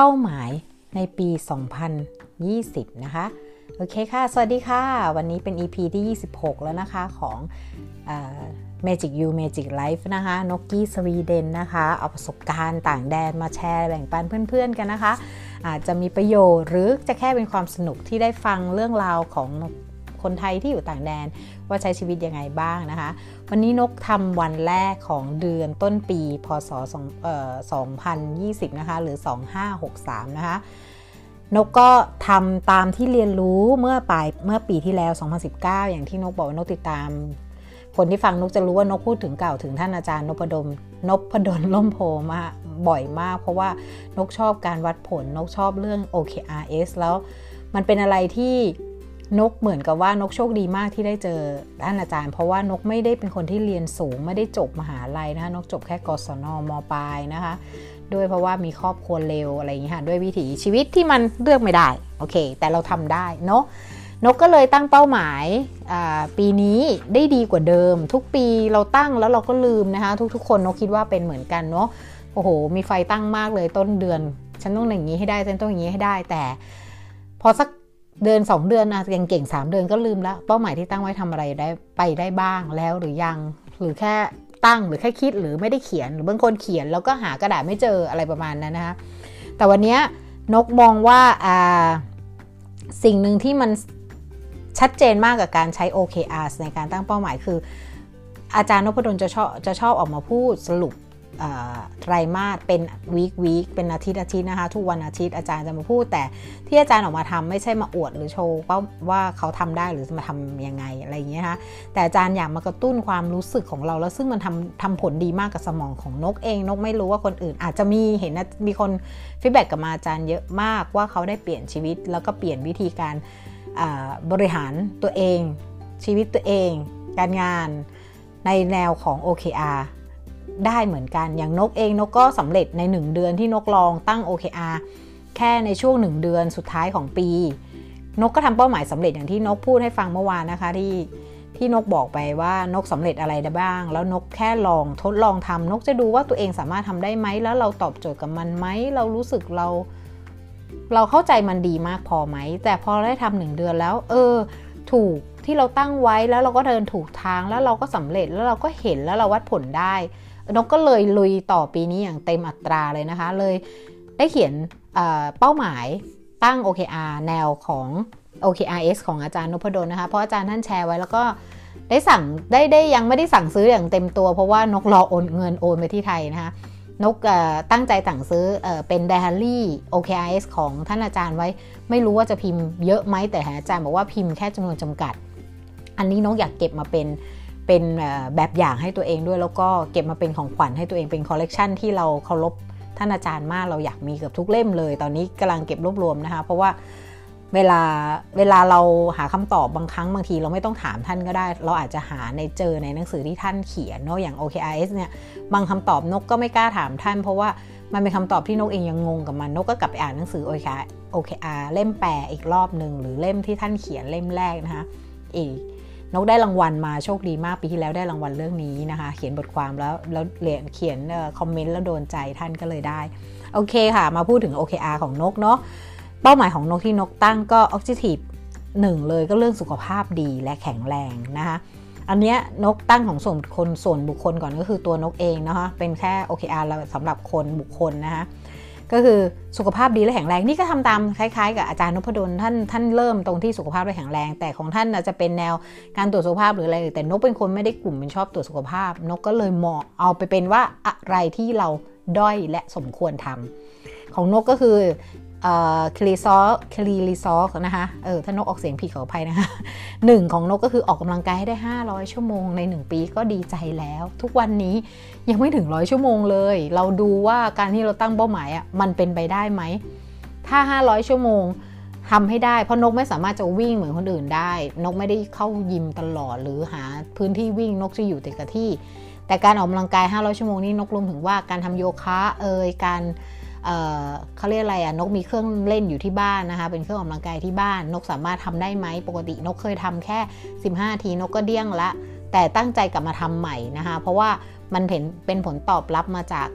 เป้าหมายในปี 2020 นะคะ โอเคค่ะ สวัสดีค่ะ วันนี้เป็น EP ที่ 26 แล้วนะคะของ Magic You Magic Life นะคะ นกกี้สวีเดนนะคะ เอาประสบการณ์ต่างแดนมาแชร์แบ่งปันเพื่อนๆกันนะคะ อาจจะมีประโยชน์หรือจะแค่เป็นความสนุกที่ได้ฟังเรื่องราวของ คนไทยที่อยู่ต่างแดนว่าใช้ชีวิตยังไงบ้างนะคะ วันนี้นกทำวันแรกของเดือนต้นปี พศ2020 นะคะ หรือ 2563 นะคะนกก็ทำตามที่เรียนรู้เมื่อปลายเมื่อปีที่แล้ว 2019 อย่างที่นกบอกว่านกติดตาม คนที่ฟังนกจะรู้ว่านกพูดถึงเก่าถึงท่านอาจารย์นพดมนพดลล่มโพมาบ่อยมาก เพราะว่านกชอบการวัดผลนกชอบเรื่อง OKRS แล้วมันเป็นอะไรที่ นกเหมือนกับว่านกโชคดีมากที่ได้เจอท่านอาจารย์ เพราะว่านกไม่ได้เป็นคนที่เรียนสูงไม่ได้จบมหาลัยนะคะนกจบแค่กศนมปลายนะคะ ด้วยเพราะว่ามีครอบครัวเร็วอะไรอย่างนี้ค่ะด้วยวิถีชีวิตที่มันเลือกไม่ได้โอเค แต่เราทำได้เนาะนกก็เลยตั้งเป้าหมายปีนี้ได้ดีกว่าเดิม ทุกปีเราตั้งแล้วเราก็ลืมนะคะทุกๆ คนนกคิดว่าเป็นเหมือนกันเนาะโอ้โห มีไฟตั้งมากเลยต้นเดือน ฉันต้องอย่างนี้ให้ได้ฉันต้องอย่างนี้ให้ได้แต่ พอสัก เดือน2 เดือนนะยังเก่ง 3 เดือนก็ลืมแล้ว เป้าหมายที่ตั้งไว้ทำอะไรได้ไปได้บ้างแล้วหรือยังหรือแค่ตั้งหรือแค่คิดหรือไม่ได้เขียน หรือบางคนเขียนแล้วก็หากระดาษไม่เจออะไรประมาณนั้นนะคะแต่วันนี้นกมองว่าสิ่งหนึ่งที่มันชัดเจนมากกับการใช้ OKR ในการตั้งเป้าหมายคือ อาจารย์นพดลจะชอบจะชอบออกมาพูดสรุป ไตรมาสเป็นweek week เป็นอาทิตย์อาทิตย์นะคะ ทุกวันอาทิตย์อาจารย์จะมาพูด แต่ที่อาจารย์ออกมาทำไม่ใช่มาอวดหรือโชว์ว่าว่าเขาทำได้หรือมาทำยังไงอะไรอย่างเงี้ยนะคะแต่อาจารย์อยากมากระตุ้นความรู้สึกของเราแล้วซึ่งมันทำทำผลดีมากกับสมองของนกเอง นกไม่รู้ว่าคนอื่น อาจจะมีเห็นมีคน feedback กลับมาอาจารย์เยอะมากว่าเขาได้เปลี่ยนชีวิต แล้วก็เปลี่ยนวิธีการบริหารตัวเอง ชีวิตตัวเอง การงานในแนวของ OKR ได้เหมือนกัน อย่างนกเองนกก็สำเร็จใน 1 เดือนที่นกลองตั้ง OKR แค่ในช่วง 1 เดือนสุดท้ายของปี นกก็ทำเป้าหมายสำเร็จอย่างที่นกพูดให้ฟังเมื่อวานนะคะที่ที่นกบอกไปว่านกสำเร็จอะไรได้บ้าง แล้วนกแค่ลองทดลองทำนกจะดูว่าตัวเองสามารถทำได้ไหมแล้วเราตอบโจทย์กับมันไหมเรารู้สึกเรา เราเข้าใจมันดีมากพอไหม แต่พอได้ทำหนึ่งเดือนแล้ว เออ ถูกที่เราตั้งไว้แล้วเราก็เดินถูกทางแล้วเราก็สำเร็จแล้วเราก็เห็นแล้วเราวัดผลได้ นกก็เลยลุยต่อปีนี้อย่างเต็มอัตราเลยนะคะ เลยได้เขียนเป้าหมายตั้ง OKR แนวของ OKRS ของอาจารย์นพดลนะคะ เพราะอาจารย์ท่านแชร์ไว้แล้วก็ได้สั่งได้ได้ยังไม่ได้สั่งซื้ออย่างเต็มตัว เพราะว่านกรอโอนเงินโอนไปที่ไทยนะคะนกตั้งใจสั่งซื้อเป็นไดอารี่ OKRS ของท่านอาจารย์ไว้ ไม่รู้ว่าจะพิมพ์เยอะไหมแต่อาจารย์บอกว่าพิมพ์แค่จำนวนจำกัด อันนี้นกอยากเก็บมาเป็น เป็นแบบอย่างให้ตัวเองด้วยแล้วก็เก็บมาเป็นของขวัญให้ตัวเองเป็นคอลเลกชันที่เราเคารพท่านอาจารย์มากเราอยากมีเกือบทุกเล่มเลย ตอนนี้กำลังเก็บรวบรวมนะคะ เพราะว่าเวลาเวลาเราหาคำตอบบางครั้งบางทีเราไม่ต้องถามท่านก็ได้ เราอาจจะหาในเจอในหนังสือที่ท่านเขียนเนาะอย่าง OKRS เนี่ยบางคำตอบนกก็ไม่กล้าถามท่าน เพราะว่ามันเป็นคำตอบที่นกเองยังงงกับมันนกก็กลับไปอ่านหนังสือ OKR เล่มแปลอีกรอบหนึ่งหรือเล่มที่ท่านเขียนเล่มแรกนะคะอีก นกได้รางวัลมาโชคดีมากปีที่แล้วได้รางวัลเรื่องนี้นะคะ เขียนบทความแล้วแล้วเรียนเขียนคอมเมนต์แล้วโดนใจท่านก็เลยได้ โอเคค่ะ มาพูดถึง OKR ของนกเนาะเป้าหมายของนกที่นกตั้งก็ Objective หนึ่งเลยก็เรื่องสุขภาพดีและแข็งแรงนะคะอันเนี้ยนกตั้งของส่วนคนส่วนบุคคลก่อนก็คือตัวนกเองนะคะเป็นแค่ OKR สำหรับคนบุคคลนะคะ ก็คือสุขภาพดีและแข็งแรงนี่ก็ทำตามคล้ายๆ กับอาจารย์นพดลท่านท่านเริ่มตรงที่สุขภาพและแข็งแรง แต่ของท่านจะเป็นแนวการตรวจสุขภาพหรืออะไรแต่นกเป็นคนไม่ได้กลุ่มเป็นชอบตรวจสุขภาพ นกก็เลยเหมาะเอาไปเป็นว่าอะไรที่เราด้อยและสมควรทำของนกก็คือ คลีซอคลีลีซอนะคะเออถ้านกออกเสียงผิดขออภัยนะคะหนึ่งของนกก็คือออกกำลังกายให้ได้ 500 ชั่วโมงใน 1 ปีก็ดีใจแล้ว ทุกวันนี้ยังไม่ถึงร้อยชั่วโมงเลย เราดูว่าการที่เราตั้งเป้าหมายอะมันเป็นไปได้ไหม ถ้า 500 ชั่วโมงทำให้ได้ เพราะนกไม่สามารถจะวิ่งเหมือนคนอื่นได้ นกไม่ได้เข้ายิมตลอดหรือหาพื้นที่วิ่งนกจะอยู่แต่กับที่ แต่การออกกำลังกาย 500 ชั่วโมงนี้นกรวมถึงว่าการทำโยคะเอ่ยการ เขาเรียกอะไรอะนกมีเครื่องเล่นอยู่ที่บ้านนะคะ เป็นเครื่องออกกำลังกายที่บ้าน นกสามารถทำได้ไหมปกตินกเคยทำแค่ 15 ทีนกก็เดี้ยงละ แต่ตั้งใจกลับมาทำใหม่นะคะ เพราะว่ามันเห็นเป็นผลตอบรับมาจาก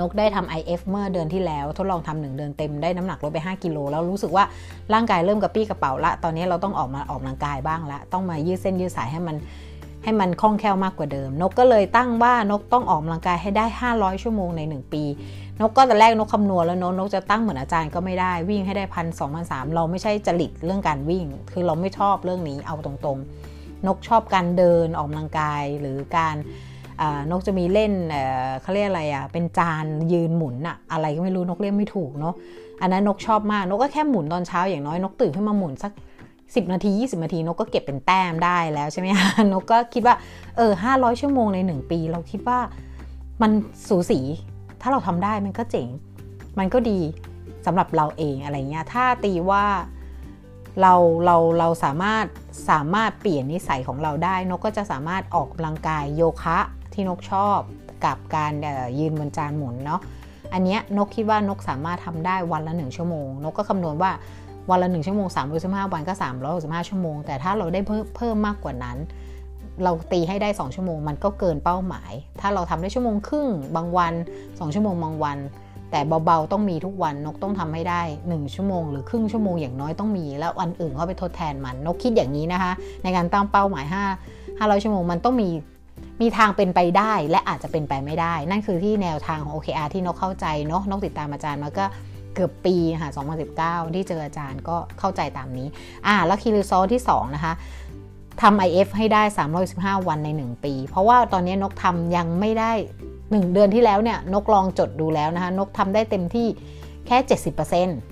นกได้ทำ IF เมื่อเดือนที่แล้ว ทดลองทำหนึ่งเดือนเต็มได้น้ำหนักลดไป 5 กิโลแล้วรู้สึกว่าร่างกายเริ่มกระปี้กระเป๋าละ ตอนนี้เราต้องออกมาออกกำลังกายบ้างละ ต้องมายืดเส้นยืดสายให้มัน ให้มันคล่องแคล่วมากกว่าเดิม นกก็เลยตั้งว่านกต้องออกกำลังกายให้ได้ 500 ชั่วโมงใน 1 ปี นกก็แต่แรกนกคำนวณแล้วนกนกจะตั้งเหมือนอาจารย์ก็ไม่ได้วิ่งให้ได้พันสองพันสามเราไม่ใช่จริตเรื่องการวิ่ง คือเราไม่ชอบเรื่องนี้เอาตรงๆ นกชอบการเดินออกกำลังกายหรือการนกจะมีเล่นเขาเรียกอะไรอะ เป็นจานยืนหมุนอะอะไรก็ไม่รู้นกเรียกไม่ถูกเนาะ อันนั้นนกชอบมาก นกก็แค่หมุนตอนเช้าอย่างน้อยนกตื่นขึ้นมาหมุนสัก 10 นาที 20 นาทีนกก็เก็บเป็นแต้มได้แล้วใช่ไหมคะนกก็คิดว่าเออ500 ชั่วโมงใน 1 ปี เราคิดว่ามันสูสี ถ้าเราทำได้มันก็เจ๋ง มันก็ดีสำหรับเราเองอะไรเงี้ยถ้าตีว่าเราเราเราสามารถสามารถเปลี่ยนนิสัยของเราได้ นกก็จะสามารถออกกำลังกายโยคะที่นกชอบกับการยืนบนจานหมุนเนาะอันเนี้ยนกคิดว่านกสามารถทำได้วันละ1ชั่วโมง นกก็คำนวณว่า วันละ 1 ชั่วโมง3ามร้อยสิบห้าวันก็3ามร้อยสิบห้าชั่วโมง แต่ถ้าเราได้เพิ่มเพิ่มมากกว่านั้น เราตีให้ได้ 2 ชั่วโมงมันก็เกินเป้าหมาย ถ้าเราทำได้ชั่วโมงครึ่งบางวัน 2 ชั่วโมงบางวัน แต่เบาๆต้องมีทุกวันนกต้องทำให้ได้ 1 ชั่วโมง หรือครึ่งชั่วโมงอย่างน้อยต้องมี แล้ววันอื่นก็ไปทดแทนมันนกคิดอย่างนี้นะคะ ในการตั้งเป้าหมาย 5 500 ชั่วโมงมันต้องมีมีทางเป็นไปได้และอาจจะเป็นไปไม่ได้ นั่นคือที่แนวทางของ OKR ที่นกเข้าใจเนาะนกติดตามอาจารย์มาก็ เกือบปีค่ะ 2019 ที่เจออาจารย์ก็เข้าใจตามนี้ อ่า แล้ว key result ที่ 2 นะคะทำ IF ให้ได้315วันใน 1 ปี เพราะว่าตอนนี้นกทำยังไม่ได้ 1 เดือนที่แล้วเนี่ย นกลองจดดูแล้วนะคะ นกทำได้เต็มที่แค่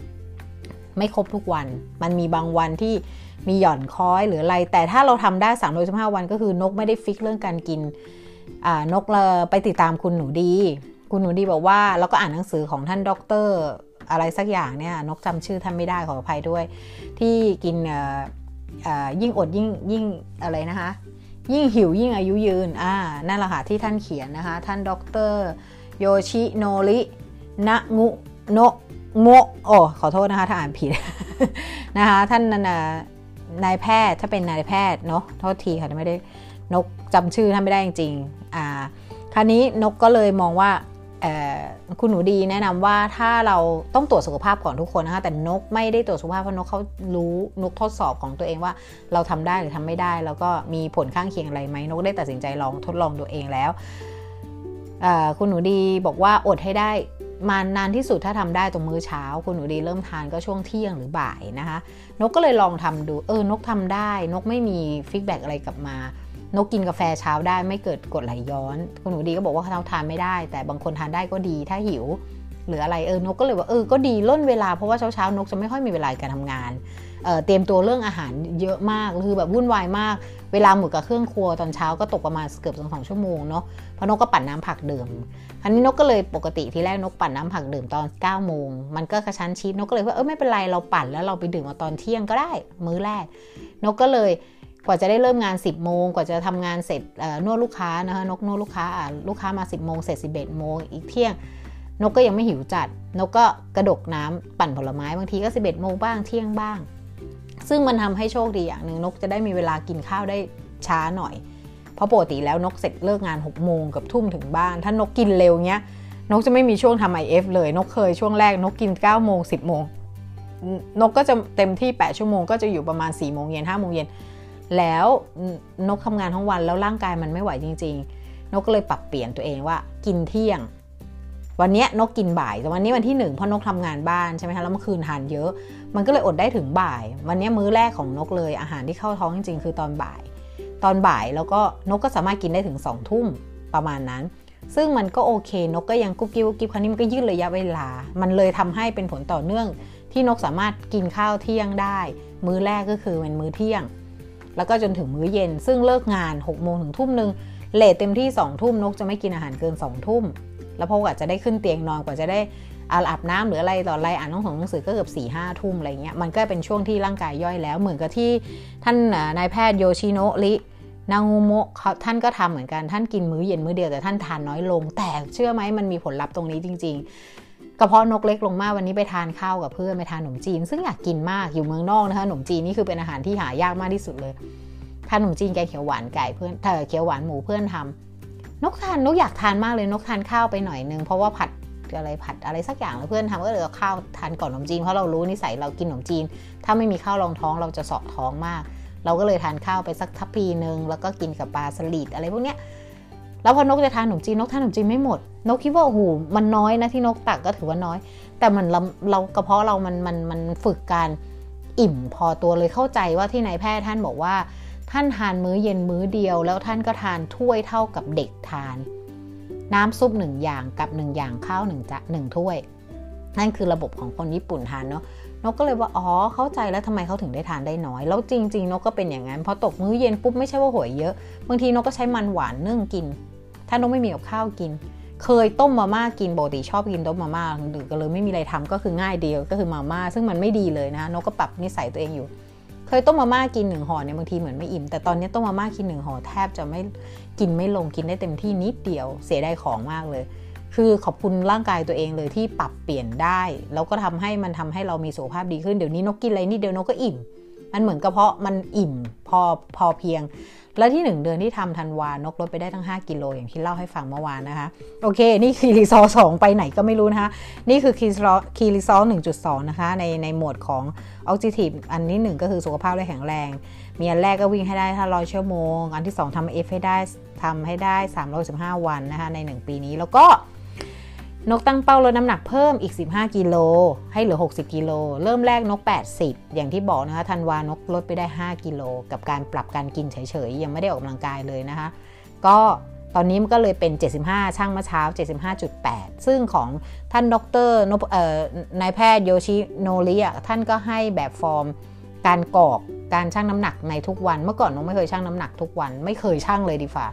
70%ไม่ครบทุกวัน มันมีบางวันที่มีหย่อนค้อยหรืออะไร แต่ถ้าเราทำได้3 5 5วันก็คือนกไม่ได้ fix เรื่องการกินนกไปติดตามคุณหนูดี คุณหนูดีบอกว่าแล้วก็อ่านหนังสือของท่านด็อกเตอร์อะไรสักอย่างเนี่ยนกจำชื่อท่านไม่ได้ขออภัยด้วย ที่กินยิ่งอดยิ่งยิ่งอะไรนะคะ ยิ่งหิวยิ่งอายุยืนอ่านั่นแหละค่ะที่ท่านเขียนนะคะ ท่านด็อกเตอร์โยชิโนรินะงุโนโมโอ้ขอโทษนะคะถ้าอ่านผิดนะคะ ท่านนนนายแพทย์ถ้าเป็นนายแพทย์เนาะโทษทีค่ะไม่ได้นกจำชื่อท่านไม่ได้จริงๆอ่าคราวนี้นกก็เลยมองว่า คุณหนูดีแนะนำว่าถ้าเราต้องตรวจสุขภาพก่อนทุกคนนะคะแต่นกไม่ได้ตรวจสุขภาพเพราะนกเขารู้นกทดสอบของตัวเองว่าเราทำได้หรือทำไม่ได้ แล้วก็มีผลข้างเคียงอะไรไหมนกได้ตัดสินใจลองทดลองตัวเองแล้วคุณหนูดีบอกว่าอดให้ได้มานานที่สุดถ้าทำได้ตรงมื้อเช้า คุณหนูดีเริ่มทานก็ช่วงเที่ยงหรือบ่ายนะคะ นกก็เลยลองทำดูเออนกทำได้ นกไม่มีfeedback อะไรกลับมา นกกินกาแฟเช้าได้ไม่เกิดกรดไหลย้อน คุณหนูดีก็บอกว่าเขาทานไม่ได้ แต่บางคนทานได้ก็ดีถ้าหิว หรืออะไรเออนกก็เลยว่าเออก็ดีร่นเวลาเพราะว่าเช้าเช้านกจะไม่ค่อยมีเวลาการทำงานเตรียมตัวเรื่องอาหารเยอะมากคือแบบวุ่นวายมาก เวลาหมดกับเครื่องครัวตอนเช้าก็ตกประมาณเกือบสองสองชั่วโมงเนาะเพราะนกก็ปั่นน้ำผักดื่มอันนี้นกก็เลยปกติที่แรกนกปั่นน้ำผักดื่มตอน9โมงมันก็กระชั้นชิดนกก็เลยว่าเออไม่เป็นไรเราปั่นแล้วเราไปดื่มมาตอนเที่ยงก็ได้ มื้อแรก นกก็เลย ว่าจะได้เริ่มงาน 10โมงกว่าจะทำงานเสร็จนวดลูกค้านะคะนกนวดลูกค้าลูกค้ามา 10โมงเสร็จ11โมงอีกเที่ยง นกก็ยังไม่หิวจัด นกก็กระดกน้ำปั่นผลไม้บางทีก็ 11โมงบ้างเที่ยงบ้าง ซึ่งมันทำให้โชคดีอย่างหนึ่งนกจะได้มีเวลากินข้าวได้ช้าหน่อย เพราะปกติแล้วนกเสร็จเลิกงาน6โมงกับทุ่มถึงบ้าน ถ้านกกินเร็วเงี้ยนกจะไม่มีช่วงทำไอเอฟเลย นกเคยช่วงแรกนกกิน9โมง10โมงนกก็จะเต็มที่ 8 ชั่วโมงก็จะอยู่ประมาณ4โมงเย็น5โมงเย็น แล้วนกทำงานทั้งวันแล้วร่างกายมันไม่ไหวจริง ๆ นกก็เลยปรับเปลี่ยนตัวเองว่า กินเที่ยง วันนี้นกกินบ่ายแต่วันนี้วันที่หนึ่งเพราะนกทำงานบ้านใช่ไหมคะแล้วเมื่อคืนทานเยอะ มันก็เลยอดได้ถึงบ่าย วันนี้มื้อแรกของนกเลยอาหารที่เข้าท้องจริงๆ คือตอนบ่าย ตอนบ่ายแล้วก็นกก็สามารถกินได้ถึง2องทุ่มประมาณนั้น ซึ่งมันก็โอเคนกก็ยังกุ๊บกิ๊บกุ๊บกิ๊บครั้นี้มันก็ยืดระยะเวลา มันเลยทำให้เป็นผลต่อเนื่อง ที่นกสามารถกินข้าวเที่ยงได้ มื้อแรกก็คือเป็นมื้อเที่ยง แล้วก็จนถึงมื้อเย็น ซึ่งเลิกงาน6กโมงถึงทุ่มหนึ่งเลทเต็มที่2องทุ่มนกจะไม่กินอาหารเกิน2องทุ่ม แล้วพอกว่าจะได้ขึ้นเตียงนอนกว่าจะได้อาบน้ำหรืออะไรต่ออะไรอ่านหนังสือหนังสือก็เกือบสี่ห้าทุ่มอะไรเงี้ยมันก็เป็นช่วงที่ร่างกายย่อยแล้ว เหมือนกับที่ท่านนายแพทย์โยชิโนะรินางงูโมะท่านก็ทำเหมือนกันท่านกินมื้อเย็นมื้อเดียวแต่ท่านทานน้อยลง แต่เชื่อไหมมันมีผลลัพธ์ตรงนี้จริง กระเพาะนกเล็กลงมากวันนี้ไปทานข้าวกับเพื่อนไปทานขนมจีน ซึ่งอยากกินมากอยู่เมืองนอกนะคะขนมจีนนี่คือเป็นอาหารที่หายากมากที่สุดเลยทานขนมจีนแกงเขียวหวานไก่เพื่อนเธอเขียวหวานหมูเพื่อนทำนกทานนกอยากทานมากเลยนกทานข้าวไปหน่อยนึงเพราะว่าผัดอะไรผัดอะไรสักอย่างแล้วเพื่อนทำก็เลยเอข้าวทานก่อนขนมจีนเพราะเรารู้นิสัยเรากินขนมจีน ถ้าไม่มีข้าวรองท้องเราจะเสาะท้องมาก เราก็เลยทานข้าวไปสักทัพพีหนึ่งแล้วก็กินกับปลาสลิดอะไรพวกเนี้ย แล้วพอนกจะทานขนมจีนนกทานขนมจีนไม่หมด นกคิดว่าโอ้โหมันน้อยนะที่นกตักก็ถือว่าน้อย แต่มันเราเรากระเพาะเรามันมันมันฝึกการอิ่มพอตัวเลยเข้าใจว่าที่นายแพทย์ท่านบอกว่า ท่านทานมื้อเย็นมื้อเดียว แล้วท่านก็ทานถ้วยเท่ากับเด็กทาน น้ำซุปหนึ่งอย่างกับหนึ่งอย่างข้าวหนึ่งจะหนึ่งถ้วยนั่นคือระบบของคนญี่ปุ่นทานเนาะนกก็เลยว่า อ๋อ เข้าใจแล้วทำไมเขาถึงได้ทานได้น้อย แล้วจริง ๆ นกก็เป็นอย่างนั้นพอตกมื้อเย็นปุ๊บไม่ใช่ว่าหวยเยอะ บางทีนกก็ใช้มันหวานนึ่งกิน ถ้านกไม่มีกับข้าวกิน เคยต้มมาม่ากินปกติชอบกินต้มมาม่าหรือก็เลยไม่มีอะไรทำก็คือง่ายเดียวก็คือมาม่าซึ่งมันไม่ดีเลยนะนกก็ปรับนิสัยตัวเองอยู่ เคยต้มมาม่ากินหนึ่งห่อเนี่ยบางทีเหมือนไม่อิ่มแต่ตอนนี้ต้มมาม่ากินหนึ่งห่อแทบจะไม่กินไม่ลงกินได้เต็มที่นิดเดียวเสียดายของมากเลยคือขอบคุณร่างกายตัวเองเลยที่ปรับเปลี่ยนได้ แล้วก็ทำให้มันทำให้เรามีสุขภาพดีขึ้นเดี๋ยวนี้นกกินอะไรนิดเดียวนกก็อิ่ม มันเหมือนกระเพาะมันอิ่มพอพอเพียง และที่ 1 เดือนที่ทำธันวานกลดไปได้ทั้ง 5 กิโลอย่างที่เล่าให้ฟังเมื่อวานนะคะ โอเค นี่ key result สองไปไหนก็ไม่รู้นะคะ นี่คือ key result key result หนึ่งจุดสองนะคะ ในในหมวดของ objective อันนี้หนึ่งก็คือสุขภาพและแข็งแรง มีอันแรกก็วิ่งให้ได้ห้าร้อยชั่วโมง อันที่ 2ทำ IF ให้ได้ทำให้ได้315วันนะคะใน 1 ปีนี้แล้วก็ นกตั้งเป้าลดน้ำหนักเพิ่มอีก 15 กิโล ให้เหลือ 60 กิโล เริ่มแรกนก 80 อย่างที่บอกนะคะธันวานกลดไปได้ 5 กิโล กับการปรับการกินเฉยๆ ยังไม่ได้ออกกำลังกายเลยนะคะ ก็ตอนนี้มันก็เลยเป็น 75 ช่างเมื่อเช้า 75.8 ซึ่งของท่านดรนพนายแพทย์โยชิโนริอะท่านก็ให้แบบฟอร์มการกรอกการชั่งน้ำหนักในทุกวัน เมื่อก่อนนกไม่เคยชั่งน้ำหนักทุกวัน ไม่เคยชั่งเลยดีฝ่า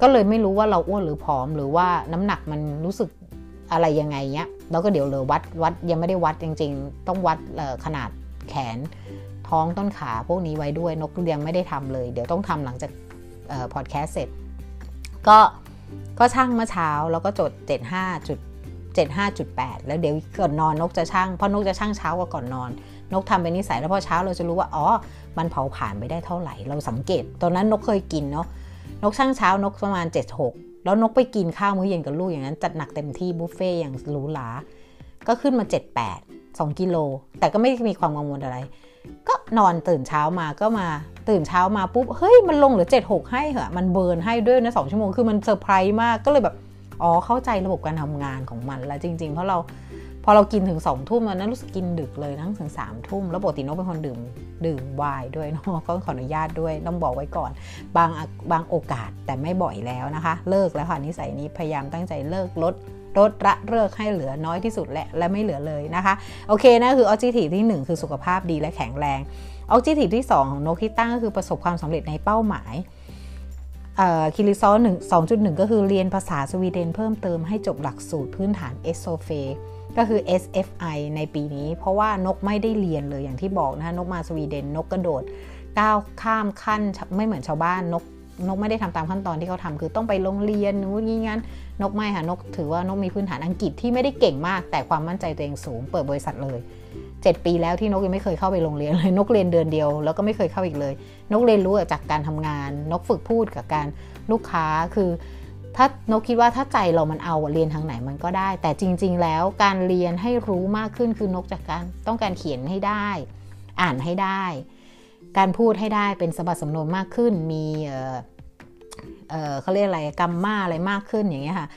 ก็เลยไม่รู้ว่าเราอ้วนหรือผอมหรือว่าน้ำหนักมันรู้สึก อะไรยังไงเนี้ยแล้วก็เดี๋ยวเลยวัดวัดยังไม่ได้วัดจริง ๆ ต้องวัดขนาดแขนท้องต้นขาพวกนี้ไว้ด้วยนกยังไม่ได้ทำเลย เดี๋ยวต้องทำหลังจากพอดแคสต์เสร็จ ก็ก็ช่างเมื่อเช้าแล้วก็จด 75.75.8 แล้วเดี๋ยวก่อนนอนนกจะช่างเพราะนกจะช่างเช้ากว่าก่อนนอน นกทำเป็นนิสัยแล้วพอเช้าเราจะรู้ว่าอ๋อมันเผาผ่านไปได้เท่าไหร่เราสังเกต ตอนนั้นนกเคยกินเนาะนกช่างเช้านกประมาณ 76 แล้วนกไปกินข้าวมื้อเย็นกับลูกอย่างนั้นจัดหนักเต็มที่บุฟเฟ่อย่างหรูหราก็ขึ้นมา 7 8 2กิโล แต่ก็ไม่มีความกังวลอะไร ก็นอนตื่นเช้ามาก็มาตื่นเช้ามาปุ๊บ เฮ้ย มันลงเหลือ 7 6 ให้เหรอมันเบิร์นให้ด้วยนะสชั่วโมงคือมันเซอร์ไพรส์มากก็เลยแบบ อ๋อเข้าใจระบบการทำงานของมันแล้วจริง ๆ เพราะเรา พอเรากินถึงสองทุ่มแล้วนั้นรู้สึกกินดึกเลยทั้งถึงสามทุ่มแล้วปกตินกเป็นคนดื่มดื่มไวน์ด้วยเนาะก็ขออนุญาตด้วยต้องบอกไว้ก่อน บางบางโอกาสแต่ไม่บ่อยแล้วนะคะ เลิกแล้วค่ะนิสัยนี้พยายามตั้งใจเลิกลดลดละเลิกให้เหลือน้อยที่สุดและและไม่เหลือเลยนะคะ โอเคนะคือ objective ที่ 1 คือสุขภาพดีและแข็งแรง objective ที่ 2 ของนกที่ตั้งก็คือประสบความสำเร็จในเป้าหมาย key result หนึ่งสองจุดหนึ่งก็คือเรียนภาษาสวีเดนเพิ่มเติมให้จบหลักสูตรพื้นฐาน SFI ก็คือ SFI ในปีนี้ เพราะว่านกไม่ได้เรียนเลยอย่างที่บอกนะคะนกมาสวีเดนนกกระโดดก้าวข้ามขั้นไม่เหมือนชาวบ้านนกนกไม่ได้ทำตามขั้นตอนที่เขาทำคือต้องไปโรงเรียนนู้นนี่งั้น นกไม่ค่ะนกถือว่านกมีพื้นฐานอังกฤษที่ไม่ได้เก่งมาก แต่ความมั่นใจตัวเองสูงเปิดบริษัทเลย 7 ปีแล้วที่นกยังไม่เคยเข้าไปโรงเรียนเลยนกเรียนเดือนเดียว แล้วก็ไม่เคยเข้าอีกเลย นกเรียนรู้จากการทำงาน นกฝึกพูดกับการลูกค้าคือ ถ้านกคิดว่าถ้าใจเรามันเอาเรียนทางไหนมันก็ได้ แต่จริง ๆ แล้วการเรียนให้รู้มากขึ้นคือนกจากการต้องการเขียนให้ได้ อ่านให้ได้ การพูดให้ได้เป็นสบัดสำนวนมากขึ้น มีเเเขาเรียกอะไรกรรมมาอะไรมากขึ้นอย่างเงี้ยค่ะ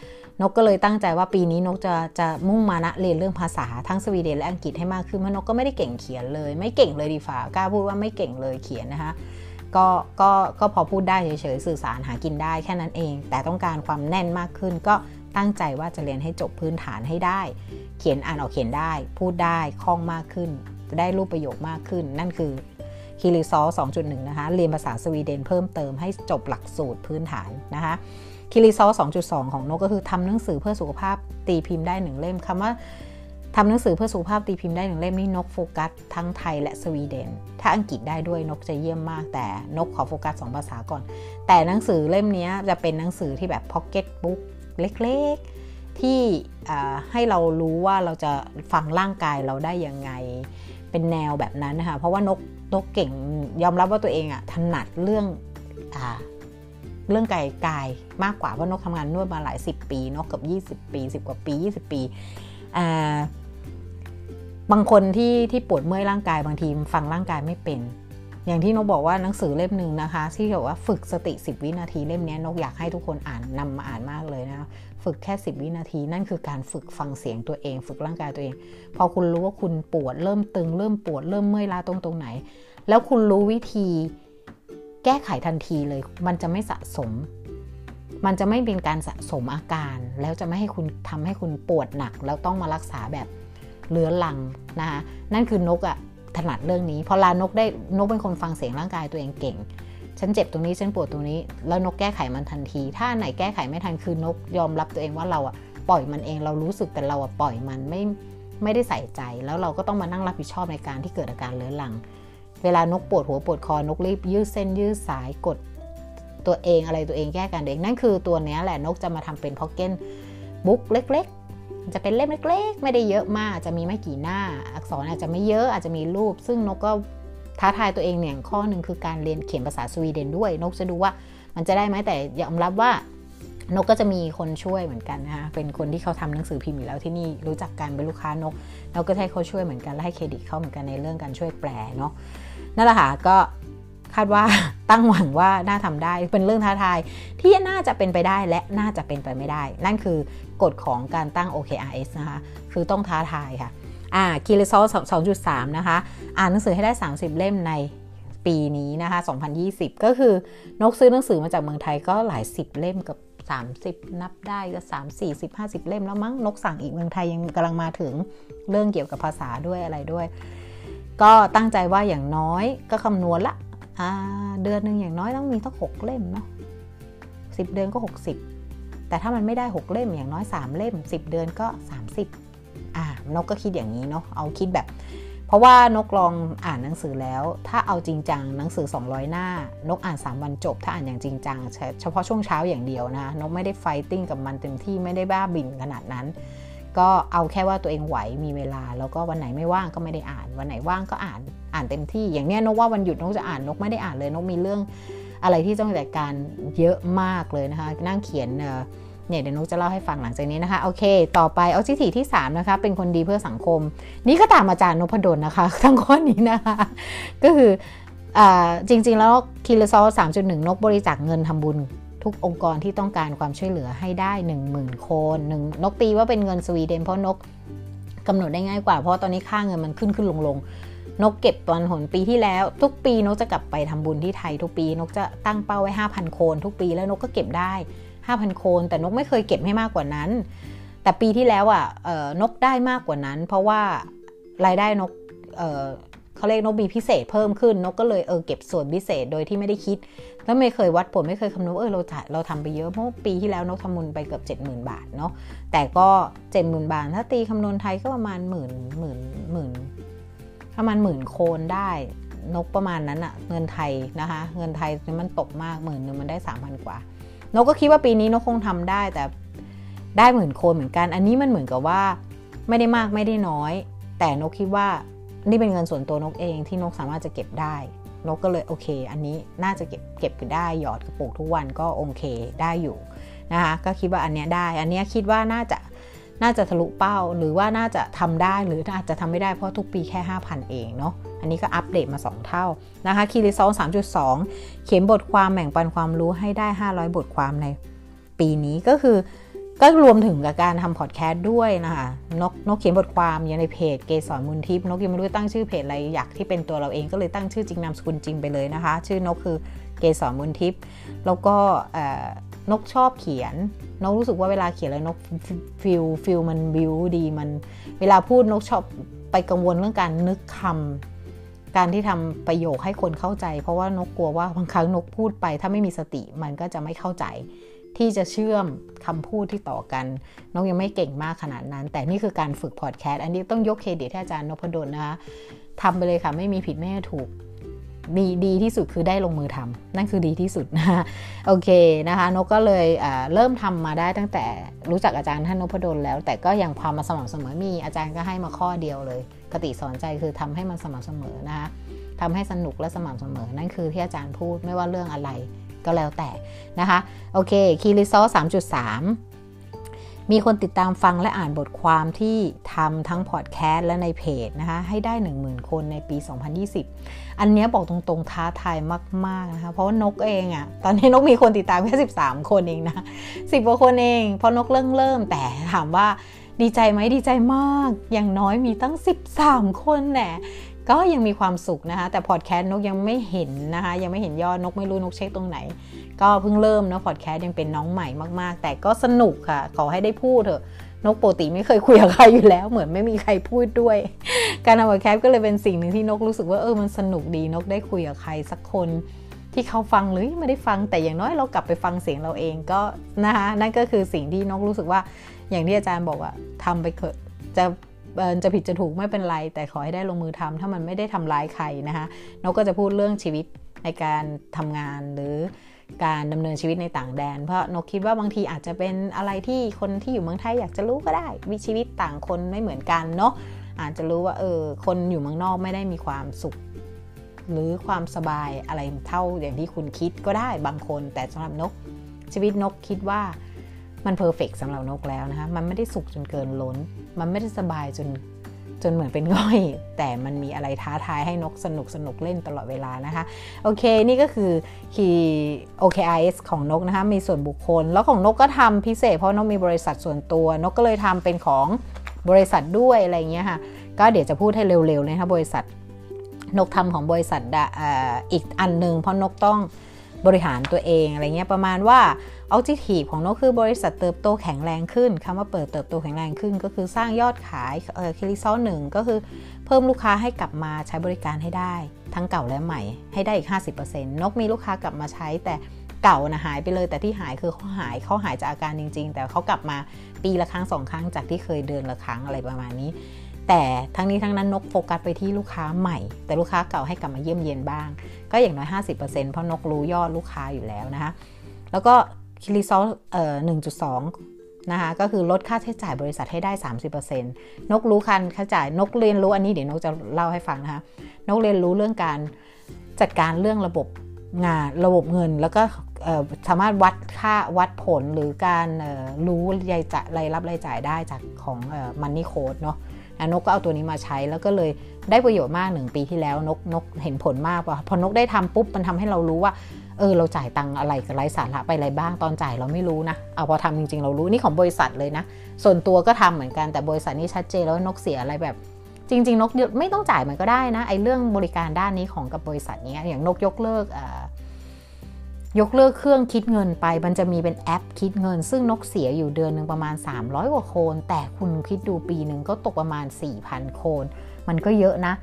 นกก็เลยตั้งใจว่าปีนี้นกจะจะมุ่งมานะเรียนเรื่องภาษาทั้งสวีเดนและอังกฤษให้มากขึ้นเพราะนกก็ไม่ได้เก่งเขียนเลย ไม่เก่งเลยดีฝ่ากล้าพูดว่าไม่เก่งเลยเขียนนะคะ ก็ก็ก็พอพูดได้เฉยๆสื่อสารหากินได้แค่นั้นเอง แต่ต้องการความแน่นมากขึ้น ก็ตั้งใจว่าจะเรียนให้จบพื้นฐานให้ได้ เขียนอ่านออกเขียนได้ พูดได้คล่องมากขึ้น จะได้รูปประโยคมากขึ้น นั่นคือคีรีซอ2.1 นะคะ เรียนภาษาสวีเดนเพิ่มเติมให้จบหลักสูตรพื้นฐานนะคะคีรีซอ2.2 ของนกก็คือทำหนังสือเพื่อสุขภาพตีพิมพ์ได้หนึ่งเล่มคำว่า ทำหนังสือเพื่อสุขภาพตีพิมพ์ได้หนึ่งเล่มนี่นกโฟกัสทั้งไทยและสวีเดน ถ้าอังกฤษได้ด้วยนกจะเยี่ยมมาก แต่นกขอโฟกัส2ภาษาก่อน แต่หนังสือเล่มนี้จะเป็นหนังสือที่แบบพ็อกเก็ตบุ๊กเล็กๆ ที่ให้เรารู้ว่าเราจะฟังร่างกายเราได้ยังไง เป็นแนวแบบนั้นนะคะเพราะว่านกนกเก่งยอมรับว่าตัวเองอะถนัดเรื่องอเรื่องกายกายมากกว่าเพราะนกทำงานนวดมาหลาย 10 ปีนกกับ 20 ปี 10 กว่าปี 20 ปีอ่า บางคนที่ที่ปวดเมื่อยร่างกายบางทีฟังร่างกายไม่เป็น อย่างที่นกบอกว่าหนังสือเล่มหนึ่งนะคะ ที่บอกว่าฝึกสติ 10 วินาทีเล่มนี้นกอยากให้ทุกคนอ่านนำมาอ่านมากเลยนะฝึกแค่ 10 วินาที นั่นคือการฝึกฟังเสียงตัวเอง ฝึกร่างกายตัวเอง พอคุณรู้ว่าคุณปวดเริ่มตึง เริ่มปวดเริ่มเมื่อยล้าตรงตรงไหน แล้วคุณรู้วิธีแก้ไขทันทีเลย มันจะไม่สะสม มันจะไม่เป็นการสะสมอาการ แล้วจะไม่ให้คุณทำให้คุณปวดหนัก แล้วต้องมารักษาแบบ เลื้อลังนะคะนั่นคือนกอะถนัดเรื่องนี้พอลานกได้นกเป็นคนฟังเสียงร่างกายตัวเองเก่ง ฉันเจ็บตรงนี้ฉันปวดตรงนี้ แล้วนกแก้ไขมันทันที ถ้าไหนแก้ไขไม่ทันคือนกยอมรับตัวเองว่าเราอะปล่อยมันเองเรารู้สึกแต่เราอะปล่อยมันไม่ไม่ได้ใส่ใจ แล้วเราก็ต้องมานั่งรับผิดชอบในการที่เกิดอาการเลื้อรัง เวลานกปวดหัวปวดคอนกรีบยืดเส้นยืดสายกดตัวเองอะไรตัวเองแก้การเองนั่นคือตัวนี้แหละนกจะมาทำเป็นพ็อกเก็ตบุ๊กเล็ก จะเป็นเล่มเล็กๆ ไม่ได้เยอะมากจะมีไม่กี่หน้า อักษรอาจจะไม่เยอะอาจจะมีรูป ซึ่งนกก็ท้าทายตัวเองเนี่ยข้อหนึ่งคือการเรียนเขียนภาษาสวีเดนด้วย นกจะดูว่ามันจะได้ไหมแต่ยอมรับว่านกก็จะมีคนช่วยเหมือนกันนะคะเป็นคนที่เขาทำหนังสือพิมพ์อยู่แล้วที่นี่รู้จักกันเป็นลูกค้านกนกก็ให้เขาช่วยเหมือนกันและให้เครดิตเขาเหมือนกันในเรื่องการช่วยแปลเนาะนั่นแหละค่ะก็ คาดว่าตั้งหวังว่าน่าทำได้เป็นเรื่องท้าทาย ที่น่าจะเป็นไปได้และน่าจะเป็นไปไม่ได้ นั่นคือกฎของการตั้ง OKRS นะคะคือต้องท้าทายค่ะอ่าคีรีซอล2.3นะคะอ่านหนังสือให้ได้ 30 เล่มในปีนี้นะคะ 2020 ก็คือนกซื้อหนังสือมาจากเมืองไทยก็หลายสิบเล่มกับ30 นับได้ก็3 4 0 50 เล่มแล้วมั้งนกสั่งอีกเมืองไทยยังกำลังมาถึงเรื่องเกี่ยวกับภาษาด้วยอะไรด้วย ก็ตั้งใจว่าอย่างน้อยก็คำนวณละ เดือนหนึ่งอย่างน้อยต้องมีต้องหกเล่มเนาะสิบเดือนก็ 60 แต่ถ้ามันไม่ได้ 6 เล่มอย่างน้อย 3 เล่ม 10 เดือนก็ 30 อ่านกก็คิดอย่างนี้เนาะเอาคิดแบบ เพราะว่านกลองอ่านหนังสือแล้ว ถ้าเอาจริงจังหนังสือ 200 หน้า นกอ่าน 3 วันจบ ถ้าอ่านอย่างจริงจังเฉพาะช่วงเช้าอย่างเดียวนะนกไม่ได้ไฟติ้งกับมันเต็มที่ไม่ได้บ้าบินขนาดนั้น ก็เอาแค่ว่าตัวเองไหวมีเวลา แล้วก็วันไหนไม่ว่างก็ไม่ได้อ่าน วันไหนว่างก็อ่านอ่านเต็มที่ อย่างเนี้ยนกว่าวันหยุดนกจะอ่านนกไม่ได้อ่านเลยนกมีเรื่องอะไรที่ต้องจัดการเยอะมากเลยนะคะ นั่งเขียนเนี่ยเดี๋ยวนกจะเล่าให้ฟังหลังจากนี้นะคะ โอเค ต่อไปเอาทิถีที่ 3 นะคะ เป็นคนดีเพื่อสังคม นี่ก็ตามอาจารย์นพดลนะคะ ทั้งข้อนี้นะคะ ก็คือจริง ๆ แล้วคิลซอล3.1 นกบริจาคเงินทำบุญ ทุกองค์กรที่ต้องการความช่วยเหลือให้ได้ 10,000 คนหนึ่งนกตีว่าเป็นเงินสวีเดนเพราะนกกำหนดได้ง่ายกว่าเพราะตอนนี้ค่าเงินมันขึ้นขึ้นลงลงนกเก็บตอนหนปีที่แล้ว ทุกปีนกจะกลับไปทำบุญที่ไทยทุกปี นกจะตั้งเป้าไว้ 5,000โคนทุกปีแล้วนกก็เก็บได้ 5,000โคน แต่นกไม่เคยเก็บให้มากกว่านั้น แต่ปีที่แล้วอะนกได้มากกว่านั้น เพราะว่ารายได้นกเขาเรียกนกมีพิเศษเพิ่มขึ้นนกก็เลยเออเก็บส่วนพิเศษโดยที่ไม่ได้คิด แล้วไม่เคยวัดผลไม่เคยคำนวณเออเราเราทำไปเยอะเพราะปีที่แล้วนกทำบุญไปเกือบ 70,000 บาทเนาะแต่ก็ 70,000 บาท ถ้าตีคำนวณไทยก็ประมาณหมื่นหมื่นหมื่นประมาณหมื่นโคนได้นกประมาณนั้นอะเงินไทยนะคะ เงินไทยมันตกมากหมื่นหนึ่งมันได้สามพันกว่า นกก็คิดว่าปีนี้นกคงทำได้แต่ได้หมื่นโคนเหมือนกัน อันนี้มันเหมือนกับว่าไม่ได้มากไม่ได้น้อย แต่นกคิดว่านี่เป็นเงินส่วนตัวนกเองที่นกสามารถจะเก็บได้ นกก็เลยโอเค อันนี้น่าจะเก็บเก็บได้หยอดกระปุกทุกวันก็โอเคได้อยู่นะคะก็คิดว่าอันนี้ได้ อันนี้คิดว่าน่าจะน่าจะทะลุเป้าหรือว่าน่าจะทำได้หรืออาจจะทำไม่ได้เพราะทุกปีแค่ 5,000 เองเนาะอันนี้ก็อัปเดตมา 2 เท่านะคะคีรีซอง3.2 เขียนบทความแบ่งปันความรู้ให้ได้ 500 บทความในปีนี้ก็คือ ก็รวมถึงกับการทำพอดแคสต์ด้วยนะคะนกนกเขียนบทความอยู่ในเพจเกสรมุนทิพย์นกยังไม่รู้ตั้งชื่อเพจอะไรอยากที่เป็นตัวเราเองก็เลยตั้งชื่อจริงนามสกุลจริงไปเลยนะคะ ชื่อนกคือเกสรมุนทิพย์แล้วก็นกชอบเขียน นกรู้สึกว่าเวลาเขียนแล้วนก feel feel มัน build ดีมัน เวลาพูดนกชอบไปกังวลเรื่องการนึกคำการที่ทำประโยคให้คนเข้าใจ เพราะว่านกกลัวว่าบางครั้งนกพูดไป ถ้าไม่มีสติมันก็จะไม่เข้าใจ ที่จะเชื่อมคำพูดที่ต่อกันนกยังไม่เก่งมากขนาดนั้น แต่นี่คือการฝึกพอดแคสต์อันนี้ต้องยกเครดิตให้อาจารย์นพดลนะคะทำไปเลยค่ะไม่มีผิดไม่ถูกดีดีที่สุดคือได้ลงมือทำนั่นคือดีที่สุดนะโอเคนะคะนกก็เลยเริ่มทำมาได้ตั้งแต่รู้จักอาจารย์ท่านนพดลแล้ว แต่ก็ยังความมาสม่ำเสมอมีอาจารย์ก็ให้มาข้อเดียวเลยกติสอนใจคือทำให้มันสม่ำเสมอนะคะทำให้สนุกและสม่ำเสมอ นั่นคือที่อาจารย์พูดไม่ว่าเรื่องอะไร ก็แล้วแต่นะคะ โอเคคีรีซอสามจุดสามมีคนติดตามฟังและอ่านบทความที่ทำทั้งพอดแคสต์และในเพจนะคะ ให้ได้ 10,000 คนในปี 2020 อันนี้บอกตรงๆท้าทายมาก ๆ นะคะ เพราะว่านกเองอะ่ะตอนนี้นกมีคนติดตามแค่ 13 คนเองนะสิบกว่าคนเอง เพราะนกเริ่มเริ่มแต่ถามว่าดีใจไหมดีใจมาก อย่างน้อยมีตั้ง 13 คนแหละ ก็ยังมีความสุขนะคะ แต่พอดแคสต์นกยังไม่เห็นนะคะ ยังไม่เห็นยอดนกไม่รู้นกเช็คตรงไหน ก็เพิ่งเริ่มนะพอดแคสต์ยังเป็นน้องใหม่มากๆ แต่ก็สนุกค่ะ ขอให้ได้พูดเถอะ นกปกติไม่เคยคุยกับใครอยู่แล้ว เหมือนไม่มีใครพูดด้วย การทำพอดแคสต์ก็เลยเป็นสิ่งหนึ่งที่นกรู้สึกว่าเออมันสนุกดีนกได้คุยกับใครสักคนที่เขาฟังหรือไม่ได้ฟังแต่อย่างน้อยเรากลับไปฟังเสียงเราเองก็นะคะนั่นก็คือสิ่งที่นกรู้สึกว่าอย่างที่อาจารย์บอกอะทำไปเถอะจะ จะผิดจะถูกไม่เป็นไร แต่ขอให้ได้ลงมือทำถ้ามันไม่ได้ทำร้ายใครนะคะนกก็จะพูดเรื่องชีวิตในการทำงานหรือการดำเนินชีวิตในต่างแดน เพราะนกคิดว่าบางทีอาจจะเป็นอะไรที่คนที่อยู่เมืองไทยอยากจะรู้ก็ได้วิชีวิตต่างคนไม่เหมือนกันเนาะอาจจะรู้ว่าเออคนอยู่เมืองนอกไม่ได้มีความสุข หรือความสบายอะไรเท่าอย่างที่คุณคิดก็ได้บางคน แต่สำหรับนกชีวิตนกคิดว่ามันเพอร์เฟกสำหรับนกแล้วนะคะ มันไม่ได้สุขจนเกินล้น มันไม่ได้สบายจนจนเหมือนเป็นง่อย แต่มันมีอะไรท้าทายให้นกสนุกสนุกเล่นตลอดเวลานะคะ โอเค นี่ก็คือคีย์ OKIS ของนกนะคะ มีส่วนบุคคล แล้วของนกก็ทำพิเศษเพราะนกมีบริษัทส่วนตัวนกก็เลยทำเป็นของบริษัทด้วยอะไรเงี้ยค่ะ ก็เดี๋ยวจะพูดให้เร็วๆเลยนะคะบริษัทนกทำของบริษัทอีกอันหนึ่งเพราะนกต้อง บริหารตัวเองอะไรเงี้ยประมาณว่าออบเจกตีฟของนกคือบริษัทเติบโตแข็งแรงขึ้นคำว่าเปิดเติบโตแข็งแรงขึ้น ก็คือสร้างยอดขายเออคิริซอลหนึ่งก็คือเพิ่มลูกค้าให้กลับมาใช้บริการให้ได้ ทั้งเก่าและใหม่ให้ได้อีก 50%นกมีลูกค้ากลับมาใช้แต่เก่านะหายไปเลยแต่ที่หายคือเขาหายเขาหายจากอาการจริง ๆ แต่เขากลับมาปีละครั้งสองครั้งจากที่เคยเดินละครั้งอะไรประมาณนี้ แต่ทั้งนี้ทั้งนั้นนกโฟกัสไปที่ลูกค้าใหม่ แต่ลูกค้าเก่าให้กลับมาเยี่ยมเยียนบ้างก็อย่างน้อย 50%เพราะนกรู้ยอดลูกค้าอยู่แล้วนะคะ แล้วก็คิริซอลเอ่อ1.2 นะคะ ก็คือลดค่าใช้จ่ายบริษัทให้ได้ 30%นกรู้คันค่าจ่ายนกเรียนรู้อันนี้เดี๋ยวนกจะเล่าให้ฟังนะคะ นกเรียนรู้เรื่องการจัดการเรื่องระบบงานระบบเงินแล้วก็สามารถวัดค่าวัดผลหรือการรู้รายจ่ายรายรับรายจ่ายได้จากของมันนี่โค้ดเนาะ นกก็เอาตัวนี้มาใช้แล้วก็เลยได้ประโยชน์มากหนึ่งปีที่แล้วนกนกเห็นผลมากพอนกได้ทำปุ๊บมันทำให้เรารู้ว่าเออเราจ่ายตังอะไรกับไร้สาระไปอะไรบ้างตอนจ่ายเราไม่รู้นะเอาพอทำจริงๆเรารู้นี่ของบริษัทเลยนะ ส่วนตัวก็ทำเหมือนกันแต่บริษัทนี้ชัดเจนแล้วนกเสียอะไรแบบ จริง ๆ นกไม่ต้องจ่ายมันก็ได้นะไอ้เรื่องบริการด้านนี้ของกับบริษัทนี้อย่างนกยกเลิก ยกเลิกเครื่องคิดเงินไป มันจะมีเป็นแอปคิดเงิน ซึ่งนกเสียอยู่เดือนหนึ่งประมาณ 300 กว่าโคน แต่คุณคิดดูปีหนึ่งก็ตกประมาณ 4,000 โคน มันก็เยอะนะ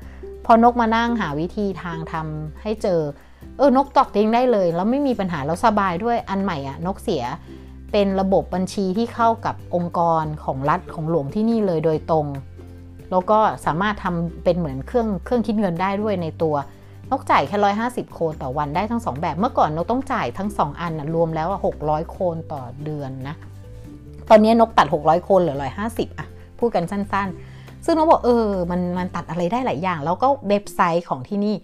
พอนกมานั่งหาวิธีทางทำให้เจอ เออนกตอกทิ้งได้เลย แล้วไม่มีปัญหาแล้วสบายด้วยอันใหม่อะนกเสียเป็นระบบบัญชีที่เข้ากับองค์กรของรัฐของหลวงที่นี่เลยโดยตรง แล้วก็สามารถทำเป็นเหมือนเครื่องเครื่องคิดเงินได้ด้วยในตัว นกจ่ายแค่ร้อยห้าสิบโครนต่อวันได้ทั้งสองแบบ เมื่อก่อนนกต้องจ่ายทั้งสองอันนะรวมแล้วหกร้อยโครนต่อเดือนนะ ตอนนี้นกตัดหกร้อยโครนเหลือร้อยห้าสิบอะพูดกันสั้น ๆ ซึ่งนกบอกเออมันมันตัดอะไรได้หลายอย่าง แล้วก็เว็บไซต์ของที่นี่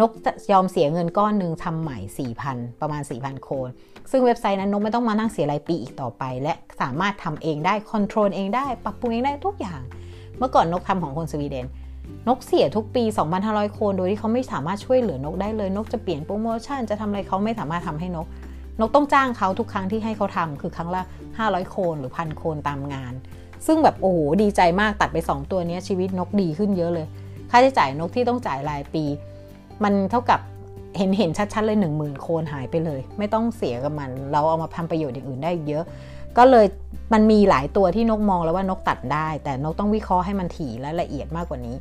นกจะยอมเสียเงินก้อนหนึ่งทำใหม่ 4,000 ประมาณ 4,000 โครน ซึ่งเว็บไซต์นั้นนกไม่ต้องมานั่งเสียรายปีอีกต่อไป และสามารถทำเองได้ control เองได้ ปรับปรุงเองได้ทุกอย่าง เมื่อก่อนนกทำของคนสวีเดน นกเสียทุกปี 2,500โคนโดยที่เขาไม่สามารถช่วยเหลือนกได้เลย นกจะเปลี่ยนโปรโมชั่นจะทำอะไรเขาไม่สามารถทำให้นก นกต้องจ้างเขาทุกครั้งที่ให้เขาทำคือครั้งละ 500 โคนหรือพันโคนตามงาน ซึ่งแบบโอ้โหดีใจมากตัดไป 2 ตัวนี้ชีวิตนกดีขึ้นเยอะเลย ค่าใช้จ่ายนกที่ต้องจ่ายรายปี มันเท่ากับเห็นเห็นชัดๆเลย 1 0,000 โคนหายไปเลย ไม่ต้องเสียกับมัน เราเอามาทำประโยชน์อย่างอื่นได้เยอะ ก็เลยมันมีหลายตัวที่นกมองแล้วว่านกตัดได้ แต่นกต้องวิเคราะห์ให้มันถี่และละเอียดมากกว่านี้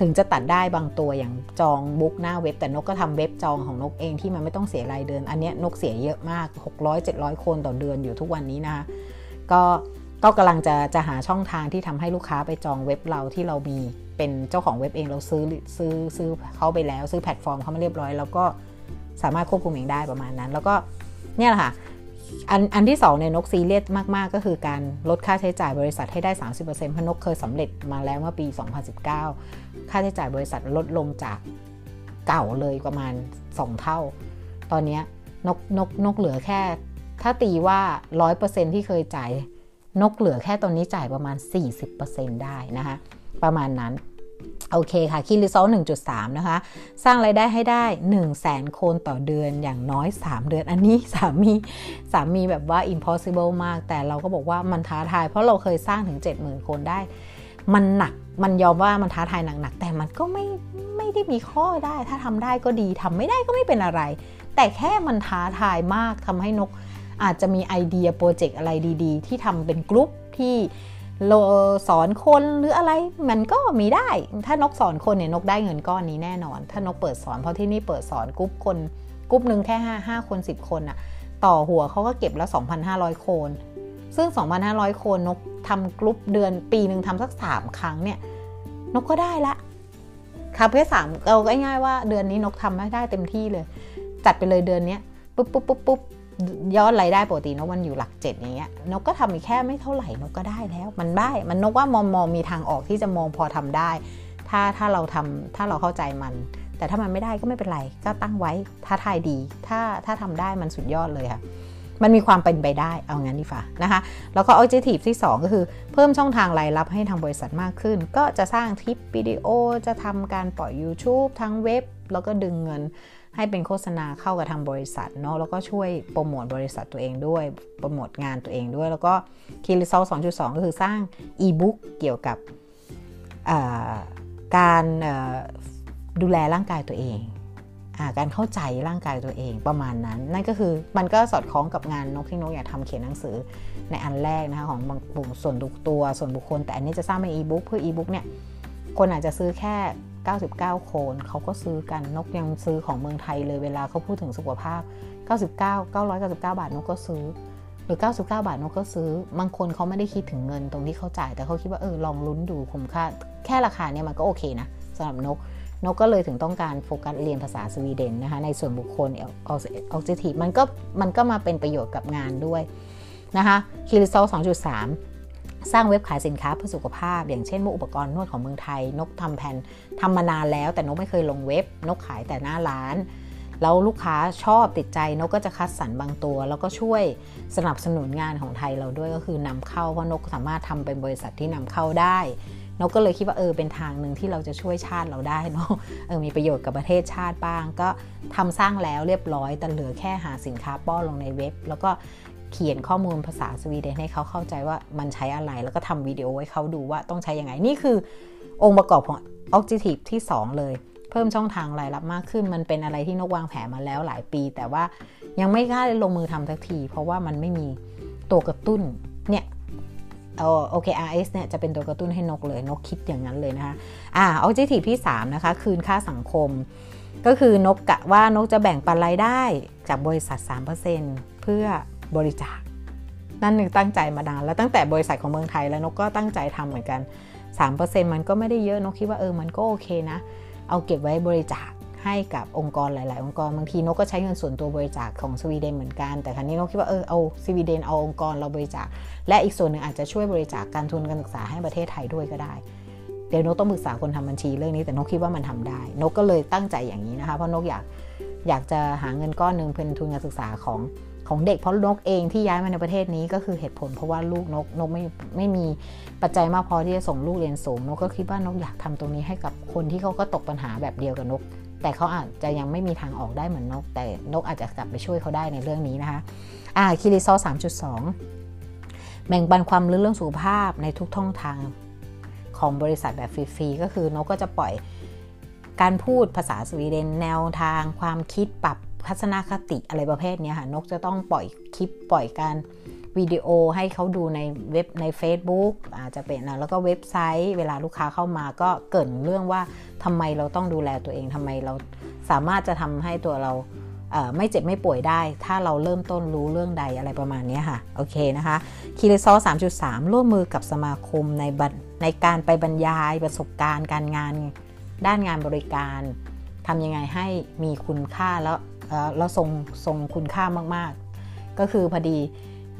ถึงจะตัดได้บางตัวอย่างจองบุ๊กหน้าเว็บ แต่นกก็ทำเว็บจองของนกเองที่มันไม่ต้องเสียรายเดือน อันนี้นกเสียเยอะมาก 600-700 คนต่อเดือนอยู่ทุกวันนี้นะคะก็ก็กำลังจะจะหาช่องทางที่ทำให้ลูกค้าไปจองเว็บเราที่เรามีเป็นเจ้าของเว็บเองเราซื้อซื้อซื้อเขาไปแล้ว ซื้อแพลตฟอร์มเขามาเรียบร้อย แล้วก็สามารถควบคุมเองได้ประมาณนั้น แล้วก็เนี่ยแหละค่ะ อันอันที่2เนี่ยนกซีเรียสมาก ๆ ก็คือการลดค่าใช้จ่ายบริษัทให้ได้ 30%เพราะนกเคยสำเร็จมาแล้วเมื่อปี 2019 ค่าใช้จ่ายบริษัทลดลงจากเก่าเลยประมาณ 2 เท่า ตอนนี้นกนกนกเหลือแค่ ถ้าตีว่า 100%ที่เคยจ่าย นกเหลือแค่ตอนนี้จ่ายประมาณ 40%ได้นะคะประมาณนั้น โอเคค่ะ key result 1.3 นะคะ สร้างไรายได้ให้ได้ 1 0 0 0 0แสนโครนต่อเดือนอย่างน้อย 3 เดือน อันนี้สามีสามีแบบว่า impossible มาก แต่เราก็บอกว่ามันท้าทาย เพราะเราเคยสร้างถึง 70,000โครนได้ มันหนัก มันยอมว่ามันท้าทายหนักๆ แต่มันก็ไม่ไม่ได้มีข้อได้ ถ้าทำได้ก็ดีทำไม่ได้ก็ไม่เป็นอะไร แต่แค่มันท้าทายมากทำให้นกอาจจะมีไอเดีย project อะไรดี ๆ ที่ทำเป็นกลุ่มที่ โลสอนคนหรืออะไรมันก็มีได้ ถ้านกสอนคนเนี่ยนกได้เงินก้อนนี้แน่นอน ถ้านกเปิดสอนเพราะที่นี่เปิดสอนกรุ๊ปคนกรุ๊ปหนึ่งแค่5 5คน 10 คนอะต่อหัวเขาก็เก็บแล้ว2,500 โครน ซึ่ง 2,500 โครนนกทำกรุ๊ปเดือนปีหนึ่งทำสัก 3 ครั้งเนี่ย นกก็ได้ละคาเฟ่สามเราก็ง่ายว่าเดือนนี้นกทำไม่ได้เต็มที่เลย จัดไปเลยเดือนนี้ปุ๊บปุ๊บปุ๊บปุ๊บ ยอดรายได้ปกตินกมันอยู่หลักเจ็ดอย่างเงี้ยนกก็ทำอีกแค่ไม่เท่าไหร่นกก็ได้แล้ว มันได้มันนกว่ามองมองมีทางออกที่จะมองพอทำได้ ถ้าถ้าเราทำถ้าเราเข้าใจมัน แต่ถ้ามันไม่ได้ก็ไม่เป็นไร ก็ตั้งไว้ท้าทายดี ถ้าถ้าทำได้มันสุดยอดเลยค่ะมันมีความเป็นไปได้ เอางั้นดีฝ่านะคะ แล้วก็ objective ที่ 2 ก็คือเพิ่มช่องทางรายรับให้ทางบริษัทมากขึ้น ก็จะสร้างคลิปวิดีโอ จะทำการปล่อย YouTube ทั้งเว็บ แล้วก็ดึงเงิน ให้เป็นโฆษณาเข้ากับทางบริษัทเนาะแล้วก็ช่วยโปรโมทบริษัทตัวเองด้วยโปรโมทงานตัวเองด้วย แล้วก็ key result 2.2ก็คือสร้างอีบุ๊กเกี่ยวกับการดูแลร่างกายตัวเองการเข้าใจร่างกายตัวเองประมาณนั้น นั่นก็คือมันก็สอดคล้องกับงานนกที่นกอยากทำเขียนหนังสือในอันแรกนะคะของบางส่วนบุคตัวส่วนบุคคล แต่อันนี้จะสร้างเป็นอีบุ๊กเพื่ออีบุ๊กเนี่ยคนอาจจะซื้อแค่ 99 โคนเขาก็ซื้อกันนกยังซื้อของเมืองไทยเลยเวลาเขาพูดถึงสุขภาพ 99 999 บาทนกก็ซื้อ หรือ 99 บาทนกก็ซื้อบางคนเขาไม่ได้คิดถึงเงินตรงที่เขาจ่าย แต่เขาคิดว่าเออลองลุ้นดูคุ้มค่าแค่ราคาเนี่ยมันก็โอเคนะสำหรับนกนกก็เลยถึงต้องการโฟกัสเรียนภาษาสวีเดนนะคะในส่วนบุคคลออกซิทีมันก็มันก็มาเป็นประโยชน์กับงานด้วยนะคะคิริโซ2.3 สร้างเว็บขายสินค้าเพื่อสุขภาพ อย่างเช่นอุปกรณ์นวดของเมืองไทย นกทำแผ่นทำมานานแล้ว แต่นกไม่เคยลงเว็บ นกขายแต่หน้าร้าน แล้วลูกค้าชอบติดใจนกก็จะคัดสรรบางตัว แล้วก็ช่วยสนับสนุนงานของไทยเราด้วยก็คือนำเข้าเพราะนกสามารถทำเป็นบริษัทที่นำเข้าได้นกก็เลยคิดว่าเออเป็นทางหนึ่งที่เราจะช่วยชาติเราได้เนาะเออมีประโยชน์กับประเทศชาติบ้าง ก็ทำสร้างแล้วเรียบร้อยแต่เหลือแค่หาสินค้าป้อนลงในเว็บ แล้วก็ เขียนข้อมูลภาษาสวีเดนให้เขาเข้าใจว่ามันใช้อะไร แล้วก็ทำวิดีโอให้เขาดูว่าต้องใช้ยังไง นี่คือองค์ประกอบของ Objective ที่ 2 เลย เพิ่มช่องทางรายรับมากขึ้น มันเป็นอะไรที่นกวางแผนมาแล้วหลายปี แต่ว่ายังไม่กล้าลงมือทำสักที เพราะว่ามันไม่มีตัวกระตุ้นเนี่ยโอเค RS เนี่ยจะเป็นตัวกระตุ้นให้นกเลย นกคิดอย่างนั้นเลยนะคะอ่า Objective ที่ 3 นะคะ คืนค่าสังคม ก็คือนกกะว่านกจะแบ่งปันรายได้จากบริษัท 3%เพื่อ บริจาค นั่นนึงตั้งใจมานานแล้วตั้งแต่บริษัทของเมืองไทยแล้วนกก็ตั้งใจทำเหมือนกัน 3%มันก็ไม่ได้เยอะนกคิดว่าเออมันก็โอเคนะ เอาเก็บไว้บริจาคให้กับองค์กรหลาย ๆ องค์กรบางทีนกก็ใช้เงินส่วนตัวบริจาคของสวีเดนเหมือนกันแต่ครั้นี้นกคิดว่าเออเอาสวีเดนเอาองค์กรเราบริจาค และอีกส่วนหนึ่งอาจจะช่วยบริจาคการทุนการศึกษาให้ประเทศไทยด้วยก็ได้ เดี๋ยวนกต้องปรึกษาคนทำบัญชีเรื่องนี้แต่นกคิดว่ามันทำได้ นกก็เลยตั้งใจอย่างนี้นะคะเพราะนกอยากอยากจะหาเงินก้อนหนึ่งเป็นทุนการศึกษาของ ของเด็กเพราะนกเองที่ย้ายมาในประเทศนี้ก็คือเหตุผล เพราะว่าลูกนกนกไม่ไม่มีปัจจัยมากพอที่จะส่งลูกเรียนสูงนกก็คิดว่านกอยากทำตรงนี้ให้กับคนที่เขาก็ตกปัญหาแบบเดียวกับนก แต่เขาอาจจะยังไม่มีทางออกได้เหมือนนก แต่นกอาจจะกลับไปช่วยเขาได้ในเรื่องนี้นะคะอ่าคิริซอสามจุดสองแบ่งปันความรู้เรื่องสุขภาพในทุกท่องทางของบริษัทแบบฟรีๆก็คือนกก็จะปล่อยการพูดภาษาสวีเดนแนวทางความคิดปรับ ทัศนคติอะไรประเภทนี้ค่ะ นกจะต้องปล่อยคลิปปล่อยการวิดีโอให้เขาดูในเว็บใน Facebook อาจจะเป็นนะแล้วก็เว็บไซต์ เวลาลูกค้าเข้ามาก็เกิดเรื่องว่าทำไมเราต้องดูแลตัวเองทำไมเราสามารถจะทำให้ตัวเราไม่เจ็บไม่ป่วยได้ ถ้าเราเริ่มต้นรู้เรื่องใดอะไรประมาณนี้ค่ะ โอเคนะคะคีรีซอ3.3 ร่วมมือกับสมาคมในในการไปบรรยายประสบการณ์ การงานด้านงานบริการทำยังไงให้มีคุณค่าแล้ว แล้วทรงทรงคุณค่ามากๆ ก็คือพอดี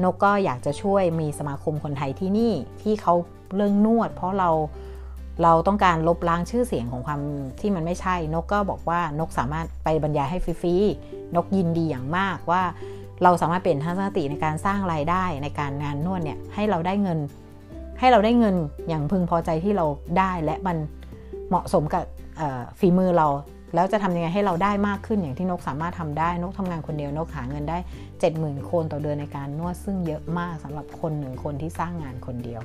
นกก็อยากจะช่วยมีสมาคมคนไทยที่นี่ที่เขาเรื่องนวด เพราะเราเราต้องการลบล้างชื่อเสียงของความที่มันไม่ใช่ นกก็บอกว่านกสามารถไปบรรยายให้ฟรีๆนกยินดีอย่างมากว่าเราสามารถเปลี่ยนทัศนคติในการสร้างรายได้ในการงานนวดเนี่ยให้เราได้เงิน ให้เราได้เงินอย่างพึงพอใจที่เราได้และมันเหมาะสมกับฝีมือเรา แล้วจะทำยังไงให้เราได้มากขึ้นอย่างที่นกสามารถทำได้นกทำงานคนเดียวนกหาเงินได้ 70,000คนต่อเดือนในการนวดซึ่งเยอะมากสำหรับคนหนึ่งคนที่สร้างงานคนเดียว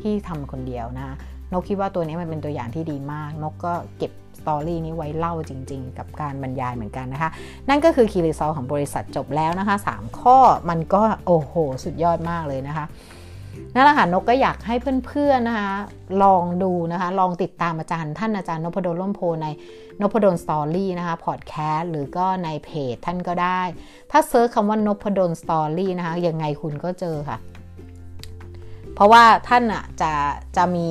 ที่ทำคนเดียวนะนกคิดว่าตัวนี้มันเป็นตัวอย่างที่ดีมาก นกก็เก็บสตอรี่นี้ไว้เล่าจริง ๆ กับการบรรยายเหมือนกันนะคะ นั่นก็คือคีรีซอลของบริษัทจบแล้วนะคะ 3 ข้อมันก็โอ้โห สุดยอดมากเลยนะคะ นั่นแหละค่ะนกก็อยากให้เพื่อนๆนะคะลองดูนะคะลองติดตามอาจารย์ท่านอาจารย์นพดลร่มโพธิ์ในนพดล Story นะคะพอดแคสต์หรือก็ในเพจท่านก็ได้ ถ้า search คำว่านพดล Story นะคะยังไงคุณก็เจอค่ะ เพราะว่าท่านอะจะจะมี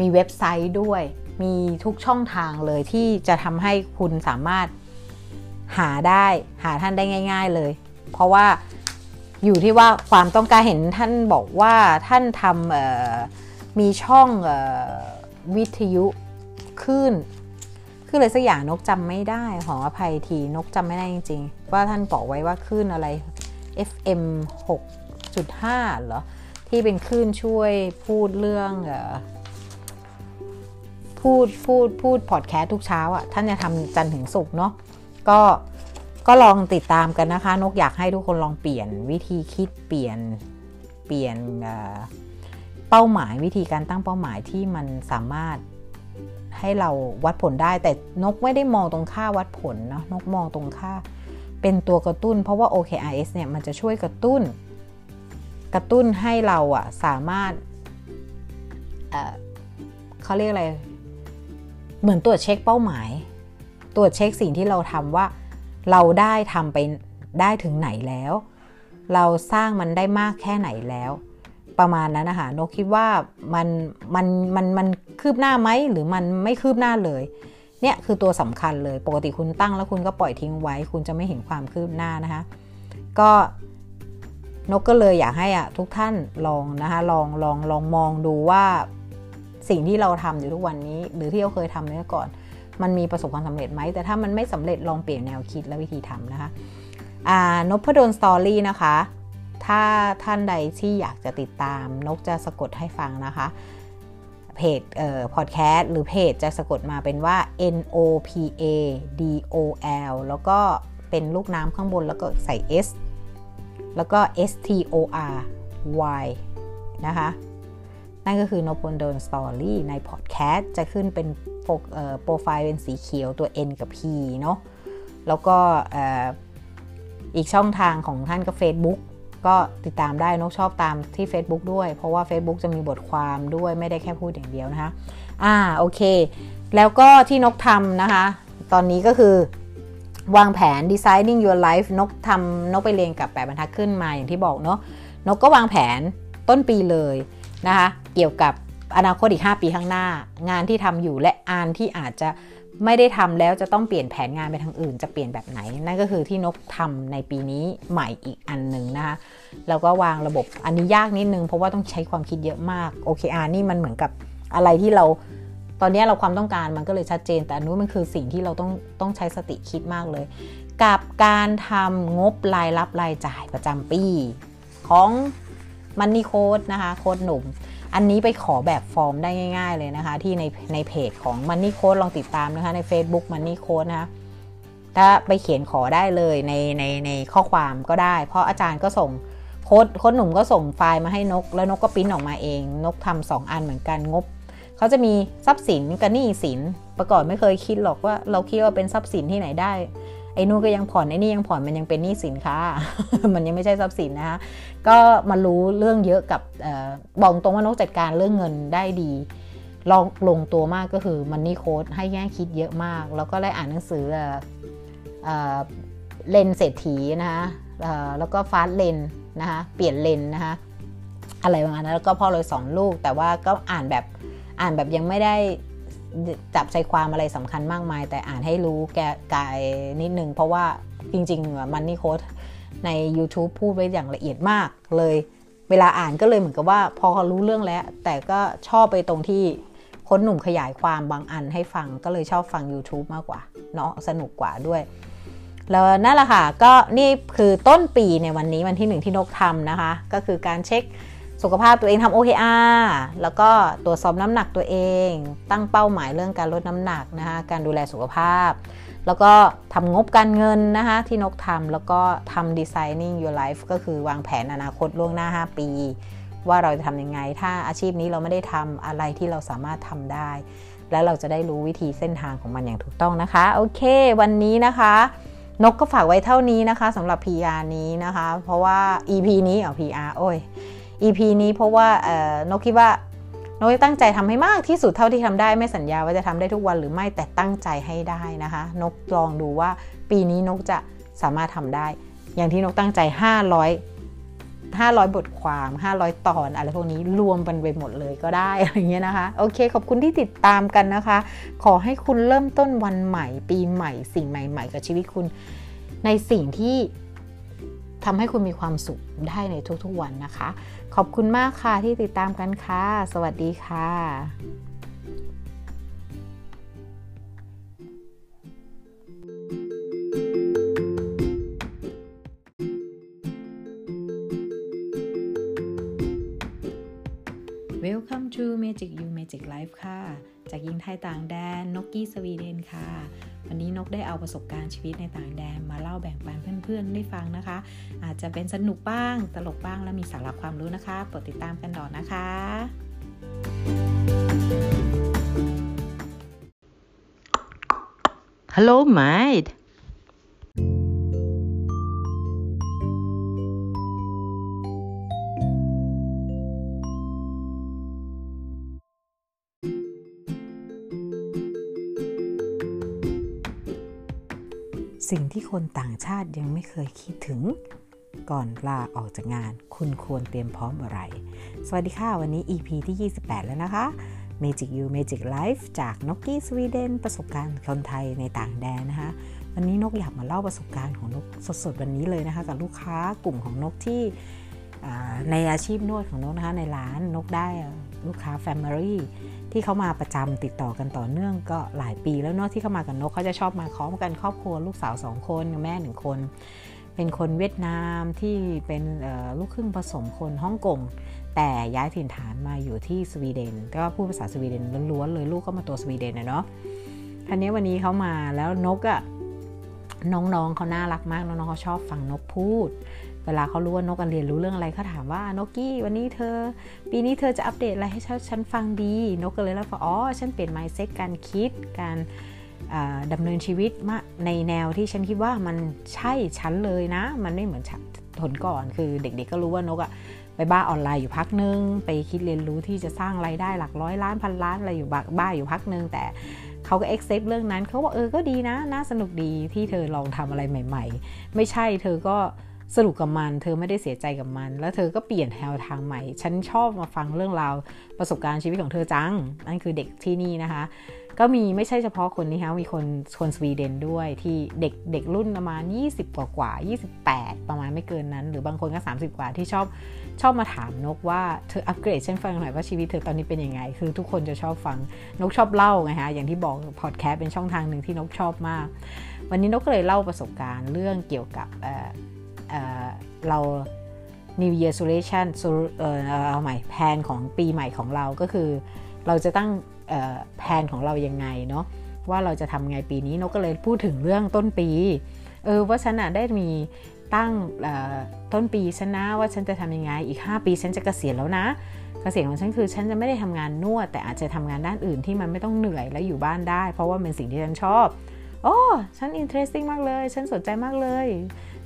มีเว็บไซต์ด้วย มีทุกช่องทางเลยที่จะทำให้คุณสามารถหาได้หาท่านได้ง่าย ๆเลย เพราะว่า อยู่ที่ว่าความต้องการเห็นท่านบอกว่าท่านทำมีช่องวิทยุขึ้นคืออะไรสักอย่างนกจำไม่ได้ขออภัยทีนกจำไม่ได้จริงๆ ว่าท่านบอกไว้ว่าขึ้นอะไร FM 6.5เหรอ ที่เป็นคลื่นช่วยพูดเรื่องอพูดพูดพูดพอดแคสต์ทุกเช้าอะท่านจะทำจันถึงสุกเนาะก็ ก็ลองติดตามกันนะคะ นกอยากให้ทุกคนลองเปลี่ยนวิธีคิดเปลี่ยนเปลี่ยนเป้าหมายวิธีการตั้งเป้าหมายที่มันสามารถให้เราวัดผลได้ แต่นกไม่ได้มองตรงค่าวัดผลเนาะนกมองตรงค่าเป็นตัวกระตุ้น เพราะว่า OKRS เนี่ยมันจะช่วยกระตุ้น กระตุ้นให้เราอะสามารถเเขาเรียกอะไร เหมือนตรวจเช็คเป้าหมาย ตรวจเช็คสิ่งที่เราทำว่า เราได้ทำไปได้ถึงไหนแล้ว เราสร้างมันได้มากแค่ไหนแล้ว ประมาณนั้นนะคะนกคิดว่ามันมันมันมันคืบหน้าไหมหรือมันไม่คืบหน้าเลยเนี่ยคือตัวสำคัญเลย ปกติคุณตั้งแล้วคุณก็ปล่อยทิ้งไว้ คุณจะไม่เห็นความคืบหน้านะคะ ก็นกก็เลยอยากให้อะทุกท่านลองนะคะลองลองลองมองดูว่าสิ่งที่เราทำอยู่ทุกวันนี้ หรือที่เราเคยทำเมื่อก่อน มันมีประสบความสำเร็จไหม แต่ถ้ามันไม่สำเร็จลองเปลี่ยนแนวคิดและวิธีทำนะคะนพดลสตอรี่นะคะ ถ้าท่านใดที่อยากจะติดตาม นกจะสะกดให้ฟังนะคะเพจเอ่อพอดแคสต์หรือเพจจะสะกดมาเป็นว่า N O P A D O L แล้วก็เป็นลูกน้ำข้างบนแล้วก็ใส่ S แล้วก็ S T O R Y นะคะ นั่นก็คือนพดลสตอรี่ในพอดแคสต์จะขึ้นเป็น โปรไฟล์เป็นสีเขียวตัว N กับ P เนาะแล้วก็อีกช่องทางของท่านก็ Facebook ก็ติดตามได้นกชอบตามที่ Facebook ด้วย เพราะว่า Facebook จะมีบทความด้วยไม่ได้แค่พูดอย่างเดียวนะคะอ่าโอเค แล้วก็ที่นกทำนะคะ ตอนนี้ก็คือวางแผน designing your life นกทำนกไปเรียนกับแปดบรรทัดขึ้นมาอย่างที่บอกเนาะนกก็วางแผนต้นปีเลยนะคะ เกี่ยวกับ อนาคตอีก 5 ปีข้างหน้า งานที่ทำอยู่และอานที่อาจจะไม่ได้ทำแล้วจะต้องเปลี่ยนแผนงานไปทางอื่น จะเปลี่ยนแบบไหน นั่นก็คือที่นกทำในปีนี้ใหม่อีกอันหนึ่งนะคะแล้วก็วางระบบอันนี้ยากนิดนึงเพราะว่าต้องใช้ความคิดเยอะมาก OKR นี่มันเหมือนกับอะไรที่เราตอนนี้เราความต้องการมันก็เลยชัดเจน แต่อันนู้นมันคือสิ่งที่เราต้องต้องใช้สติคิดมากเลย กับการทำงบรายรับรายจ่ายประจำปี ของมันนี่โค้ดนะคะ โค้ดหนุ่ม อันนี้ไปขอแบบฟอร์มได้ง่าย ๆ เลยนะคะ ที่ในในเพจของมันนี่โค้ดลองติดตามนะคะใน Facebook มันนี่โค้ดนะคะถ้าไปเขียนขอได้เลยในในในข้อความก็ได้ เพราะอาจารย์ก็ส่งโค้ดโค้ดหนุ่มก็ส่งไฟล์มาให้นก แล้วนกก็ปิ้นออกมาเอง นกทำสองอันเหมือนกันงบเขาจะมีทรัพย์สินกับหนี้สิน ประกอบไม่เคยคิดหรอกว่าเราคิดว่าเป็นทรัพย์สินที่ไหนได้ อ้นู่นก็ยังผ่อนไอ้นี่ยังผ่อนมันยังเป็นหนี้สินค่ะมันยังไม่ใช่ทรัพย์สินนะคะก็มารู้เรื่องเยอะกับบอกตรงว่านกจัดการเรื่องเงินได้ดีลองลงตัวมากก็คือมันนี่โค้ดให้แง่คิดเยอะมาก แล้วก็ได้อ่านหนังสือเลนเศรษฐีนะคะแล้วก็ฟาสเลนนะคะเปลี่ยนเลนนะคะอะไรประมาณนั้นแล้วก็พ่อเลยสอนลูก แต่ว่าก็อ่านแบบอ่านแบบยังไม่ได้ จับใจความอะไรสำคัญมากมาย แต่อ่านให้รู้แกกายนิดนึง เพราะว่าจริงๆมันนี่โค้ดใน YouTube พูดไว้อย่างละเอียดมากเลย เวลาอ่านก็เลยเหมือนกับว่า พอรู้เรื่องแล้ว แต่ก็ชอบไปตรงที่คนหนุ่มขยายความบางอันให้ฟังก็เลยชอบฟัง YouTube มากกว่าเนาะสนุกกว่าด้วยแล้วนั่นแหละค่ะ ก็นี่คือต้นปีในวันนี้วันที่หนึ่งที่นกทำนะคะ ก็คือการเช็ค สุขภาพตัวเองทำ OKR แล้วก็ตรวจสอบน้ำหนักตัวเอง ตั้งเป้าหมายเรื่องการลดน้ำหนักนะคะการดูแลสุขภาพ แล้วก็ทำงบการเงินนะคะที่นกทำแล้วก็ทำ designing your life ก็คือวางแผนอนาคตล่วงหน้า 5 ปี ว่าเราจะทำยังไง ถ้าอาชีพนี้เราไม่ได้ทำอะไรที่เราสามารถทำได้ แล้วเราจะได้รู้วิธีเส้นทางของมันอย่างถูกต้องนะคะ โอเค วันนี้นะคะนกก็ฝากไว้เท่านี้นะคะสำหรับ PR นี้นะคะ เพราะว่า EP นี้เอ PR โอ้ย EP นี้เพราะว่านกคิดว่านกตั้งใจทำให้มากที่สุดเท่าที่ทำได้ไม่สัญญาว่าจะทำได้ทุกวันหรือไม่แต่ตั้งใจให้ได้นะคะ นกลองดูว่าปีนี้นกจะสามารถทำได้ อย่างที่นกตั้งใจ 500 500 บทความ 500 ตอนอะไรพวกนี้รวมกันไปหมดเลยก็ได้อะไรเงี้ยนะคะ โอเค ขอบคุณที่ติดตามกันนะคะ ขอให้คุณเริ่มต้นวันใหม่ ปีใหม่ สิ่งใหม่ ๆ กับชีวิตคุณ ในสิ่งที่ทำให้คุณมีความสุขได้ในทุกๆวันนะคะ ขอบคุณมากค่ะที่ติดตามกันค่ะ สวัสดีค่ะ Welcome to Magic You Magic Life ค่ะ จากยิงไทยต่างแดนนกกี้สวีเดนค่ะ วันนี้นกได้เอาประสบการณ์ชีวิตในต่างแดนมาเล่าแบ่งปันเพื่อนๆได้ฟังนะคะ อาจจะเป็นสนุกบ้าง ตลกบ้างและมีสาระความรู้นะคะโปรดติดตามกันต่อนะคะ Hello, mate. สิ่งที่คนต่างชาติยังไม่เคยคิดถึง ก่อนลาออกจากงาน คุณควรเตรียมพร้อมอะไร สวัสดีค่ะ วันนี้ EP ที่ 28 แล้วนะคะ Magic You Magic Life จากนกกี้สวีเดนประสบการณ์คนไทยในต่างแดนนะคะ วันนี้นกอยากมาเล่าประสบการณ์ของนกสดๆ วันนี้เลยนะคะ กับลูกค้ากลุ่มของนกที่ในอาชีพนวดของนกนะคะในร้านนกได้ลูกค้า Family ที่เขามาประจำติดต่อกันต่อเนื่องก็หลายปีแล้วเนาะที่เขามากับนกเขาจะชอบมาพร้อมกันครอบครัวลูกสาวสองคนแม่หนึ่งคน เป็นคนเวียดนามที่เป็นลูกครึ่งผสมคนฮ่องกงแต่ย้ายถิ่นฐานมาอยู่ที่สวีเดนก็พูดภาษาสวีเดนล้วนๆเลยลูกก็มาตัวสวีเดนนะเนาะทีนี้วันนี้เขามาแล้วนกอะ่ะน้องๆเขาน่ารักมากน้องๆเขาชอบฟังนกพูด วลาเขารู้ว่านกเรียนรู้เรื่องอะไรเขาถามว่านกกี้วันนี้เธอ ปีนี้เธอจะอัปเดตอะไรให้ฉันฟังดี นกก็เลยเล่าว่าอ๋อฉันเปลี่ยนไมซ์เซ็ตการคิดการดำเนินชีวิตมาในแนวที่ฉันคิดว่ามันใช่ฉันเลยนะ มันไม่เหมือนตอนก่อนคือเด็กๆก็รู้ว่านกอะไปบ้าออนไลน์อยู่พักนึง ไปคิดเรียนรู้ที่จะสร้างไรายได้หลักร้อยล้านพันล้านอะไรอยู่บ้าอยู่พักนึงแต่เขาก็ accept เรื่องนั้นเขาบอกเออก็ดีนะ น่าสนุกดีที่เธอลองทำอะไรใหม่ ๆ ไม่ใช่เธอก็ สนุกกับมัน เธอไม่ได้เสียใจกับมัน แล้วเธอก็เปลี่ยนแนวทางใหม่ ฉันชอบมาฟังเรื่องราวประสบการณ์ชีวิตของเธอจัง นั่นคือเด็กที่นี่นะคะ ก็มีไม่ใช่เฉพาะคนนี้คะมีคนคนสวีเดนด้วยที่เด็กเด็กรุ่นประมาณ 20 กว่ากว่า 28 ประมาณไม่เกินนั้น หรือบางคนก็ 30 กว่าที่ชอบชอบมาถามนกว่าเธออัปเกรดฉันฟังหน่อยว่าชีวิตเธอตอนนี้เป็นยังไง คือทุกคนจะชอบฟังนกชอบเล่าไงฮะอย่างที่บอกพอดแคสต์เป็นช่องทางหนึ่งที่นกชอบมาก วันนี้นกก็เลยเล่าประสบการณ์เรื่องเกี่ยวกับ เรา New Year Solution เอาใหม่แผนของปีใหม่ของเราก็คือ เราจะตั้งแผนของเรายังไงเนาะว่าเราจะทำไงปีนี้นกก็เลยพูดถึงเรื่องต้นปีเออว่าฉันได้มีตั้งต้นปีฉันนะว่าฉันจะทำยังไงอีก 5 ปีฉันจะเกษียณแล้วนะเกษียณของฉันคือฉันจะไม่ได้ทำงานนวด แต่อาจจะทำงานด้านอื่นที่มันไม่ต้องเหนื่อยและอยู่บ้านได้ เพราะว่าเป็นสิ่งที่ฉันชอบโอ้ฉันอินเทรสติ้งมากเลย ฉันสนใจมากเลย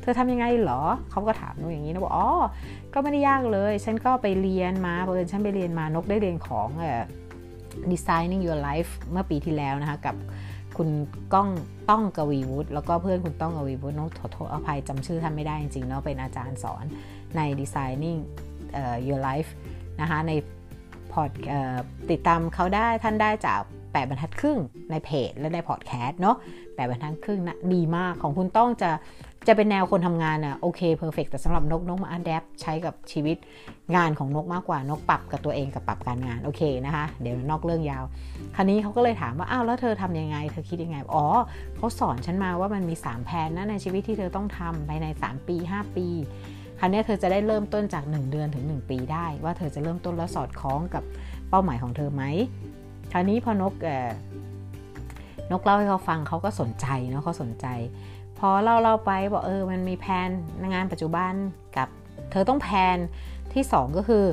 เธอทำยังไงเหรอเขาก็ถามหนูอย่างนี้นะบอกอ๋อก็ไม่ได้ยากเลย ฉันก็ไปเรียนมาเพราะฉันไปเรียนมานกได้เรียนของเอ่อ designing your life เมื่อปีที่แล้วนะคะกับคุณก้องต้องกวีวุฒิแล้วก็เพื่อนคุณต้องกวีวุฒิน้องขอโทษอภัยจำชื่อท่านไม่ได้จริงๆเนาะเป็นอาจารย์สอนใน designing your life นะคะในพอดติดตามเขาได้ท่านได้จากแปดบรรทัดครึ่งในเพจและในพอดแคสต์เนาะแปดบรรทัดครึ่งนะดีมากของคุณต้องจะ จะเป็นแนวคนทำงานอะโอเคเพอร์เฟกแต่สำหรับนกนกมาอัดแอปใช้กับชีวิตงานของนกมากกว่านกปรับกับตัวเองกับปรับการงานโอเคนะคะ เดี๋ยวนอกเรื่องยาว คราวนี้เขาก็เลยถามว่าอ้าวแล้วเธอทํำยังไง เธอคิดยังไงอ๋อเขาสอนฉันมาว่ามันมี 3 แผนนะในชีวิตที่เธอต้องทำภายใน 3 ปี 5 ปีคราวนี้เธอจะได้เริ่มต้นจาก 1 เดือนถึง 1 ปีได้ ว่าเธอจะเริ่มต้นแล้วสอดคล้องกับเป้าหมายของเธอไหมคราวนี้พอนกนกเล่าให้เขาฟังเขาก็สนใจเนาะเขาสนใจ พอเล่าเล่าไปบอกเออมันมีแผนงานปัจจุบันกับเธอต้องแผนที่ 2 ก็คือ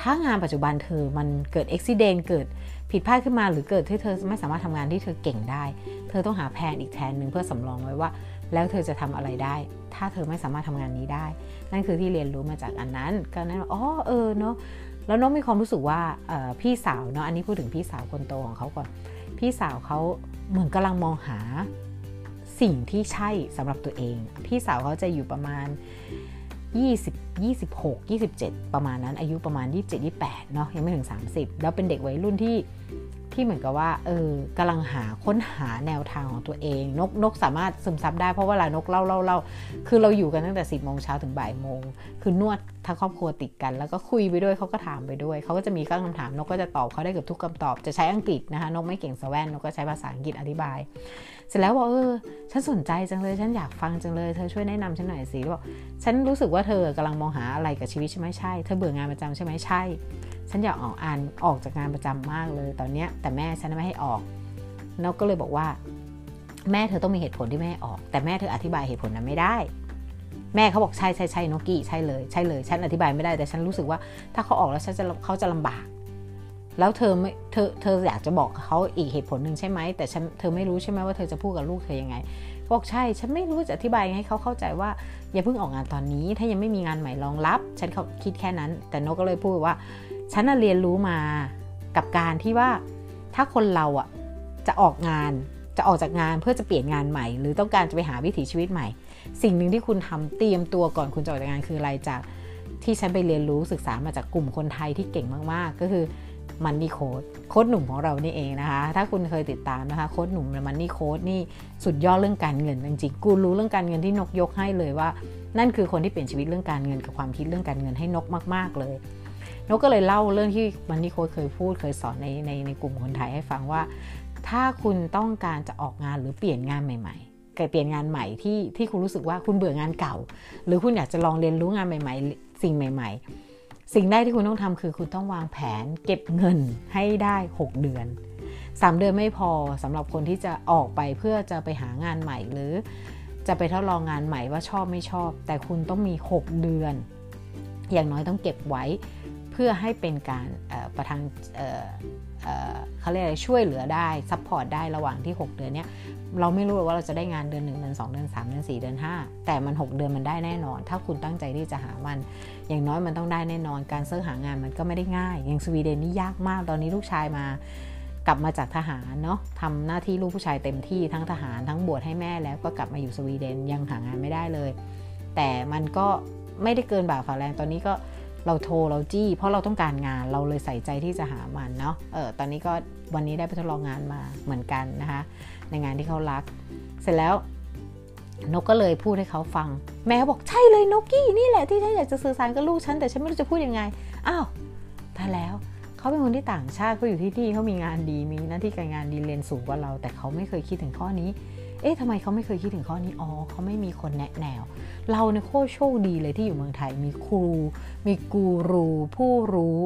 ถ้างานปัจจุบันเธอมันเกิดอุบิเหตุเกิดผิดพลาดขึ้นมาหรือเกิดที่เธอไม่สามารถทำงานที่เธอเก่งได้ เธอต้องหาแผนอีกแผนหนึ่งเพื่อสำรองไว้ว่า แล้วเธอจะทำอะไรได้ ถ้าเธอไม่สามารถทำงานนี้ได้ นั่นคือที่เรียนรู้มาจากอันนั้น ก็นั้นอ๋อเออเนาะแล้วน้องมีความรู้สึกว่าพี่สาวเนาะอันนี้พูดถึงพี่สาวคนโตของเขาก่อน พี่สาวเขาเหมือนกำลังมองหา สิ่งที่ใช่สำหรับตัวเอง พี่สาวเขาจะอยู่ประมาณ 20 26 27 ประมาณนั้นอายุประมาณ 27 28เนาะยังไม่ถึง 30 แล้วเป็นเด็กวัยรุ่นที่ ที่เหมือนกับว่าเออกำลังหาค้นหาแนวทางของตัวเอง นกนกสามารถซึมซับได้เพราะเวลานกเล่าเล่าเล่าคือเราอยู่กันตั้งแต่10โมงเช้าถึงบ่ายโมงคือนวดทั้งครอบครัวติดกัน แล้วก็คุยไปด้วยเขาก็ถามไปด้วยเขาก็จะมีคำถามนกก็จะตอบเขาได้เกือบทุกคำตอบ จะใช้อังกฤษนะคะนกไม่เก่งสแวนนกก็ใช้ภาษาอังกฤษอธิบาย เสร็จแล้วบอกเออฉันสนใจจังเลยฉันอยากฟังจังเลยเธอช่วยแนะนำฉันหน่อยสิบอกฉันรู้สึกว่าเธอกำลังมองหาอะไรกับชีวิตใช่ไหมใช่ เธอเบื่องานประจำใช่ไหมใช่ ฉันอยากออกอ่านออกจากงานประจำมากเลยตอนนี้แต่แม่ฉันไม่ให้ออกนกก็เลยบอกว่า แม่เธอต้องมีเหตุผลที่ไม่ให้ออก แต่แม่เธออธิบายเหตุผลนั้นไม่ได้ แม่เขาบอกใช่ใช่ใช่นกกี้ใช่เลยใช่เลย ฉันอธิบายไม่ได้แต่ฉันรู้สึกว่า ถ้าเขาออกแล้วฉันจะเขาจะลำบากแล้วเธอไม่เธอเธออยากจะบอกเขาอีกเหตุผลหนึ่งใช่ไหมแต่ฉันเธอไม่รู้ใช่ไหมว่าเธอจะพูดกับลูกเธอยังไงบอกใช่ ฉันไม่รู้จะอธิบายให้เขาเข้าใจว่า อย่าเพิ่งออกงานตอนนี้ ถ้ายังไม่มีงานใหม่รองรับ ฉันเขาคิดแค่นั้น แต่นกก็เลยพูดว่า ฉันเรียนรู้มากับการที่ว่าถ้าคนเราอะจะออกงานจะออกจากงานเพื่อจะเปลี่ยนงานใหม่ หรือต้องการจะไปหาวิถีชีวิตใหม่ สิ่งหนึ่งที่คุณทำเตรียมตัวก่อนคุณจะออกจากงานคืออะไรจากที่ฉันไปเรียนรู้ศึกษามาจากกลุ่มคนไทยที่เก่งมากๆ ก็คือมันนี่โค้ดโค้ดหนุ่มของเรานี่เองนะคะ ถ้าคุณเคยติดตามนะคะโค้ดหนุ่มมันนี่โค้ดนี่สุดยอดเรื่องการเงินจริงๆกูรู้เรื่องการเงินที่นกยกให้เลยว่า นั่นคือคนที่เปลี่ยนชีวิตเรื่องการเงินกับความคิดเรื่องการเงินให้นกมาก ๆเลย นกก็เลยเล่าเรื่องที่มันนี่โค้ดเคยพูดเคยสอนในในในกลุ่มคนไทยให้ฟังว่า ถ้าคุณต้องการจะออกงานหรือเปลี่ยนงานใหม่ๆเกิดเปลี่ยนงานใหม่ที่ที่คุณรู้สึกว่าคุณเบื่องานเก่า หรือคุณอยากจะลองเรียนรู้งานใหม่ ๆ สิ่งใหม่ ๆ สิ่งแรกที่คุณต้องทำคือคุณต้องวางแผนเก็บเงินให้ได้ 6 เดือน3เดือนไม่พอสำหรับคนที่จะออกไปเพื่อจะไปหางานใหม่หรือจะไปทดลองงานใหม่ว่าชอบไม่ชอบ แต่คุณต้องมี 6 เดือน อย่างน้อยต้องเก็บไว้ พื่อให้เป็นการประทังเขาเรียกอะไรช่วยเหลือได้ support ได้ระหว่างที่ 6 เดือนนี้เราไม่รู้ว่าเราจะได้งานเดือน 1 เดือน 2 เดือน 3 เดือน 4 เดือน 5 แต่มัน 6 เดือนมันได้แน่นอน ถ้าคุณตั้งใจที่จะหามัน อย่างน้อยมันต้องได้แน่นอน การ search หางานมันก็ไม่ได้ง่าย อย่างสวีเดนนี่ยากมาก ตอนนี้ลูกชายมากลับมาจากทหารเนาะทำหน้าที่ลูกผู้ชายเต็มที่ทั้งทหารทั้งบวชให้แม่แล้วก็กลับมาอยู่สวีเดนยังหางานไม่ได้เลย แต่มันก็ไม่ได้เกินบ่าฝ่าแรงตอนนี้ก็ เราโทรเราจี้ เพราะเราต้องการงานเราเลยใส่ใจที่จะหามันเนาะเออตอนนี้ก็วันนี้ได้ไปทดลองงานมาเหมือนกันนะคะ ในงานที่เขารัก เสร็จแล้วนกก็เลยพูดให้เขาฟัง แม่บอกใช่เลยนกกี้นี่แหละที่ฉันอยากจะสื่อสารกับลูกฉันแต่ฉันไม่รู้จะพูดยังไงอ้าวถ้าแล้วเขาเป็นคนที่ต่างชาติเขาอยู่ที่นี่เขามีงานดีมีหน้าที่การงานดีเรียนสูงกว่าเรา แต่เขาไม่เคยคิดถึงข้อนี้ เอ๊ะทำไมเขาไม่เคยคิดถึงข้อนี้ อ๋อเขาไม่มีคนแนะแนว เราเนี่ยโคตรโชคดีเลยที่อยู่เมืองไทย มีครู มีกูรู ผู้รู้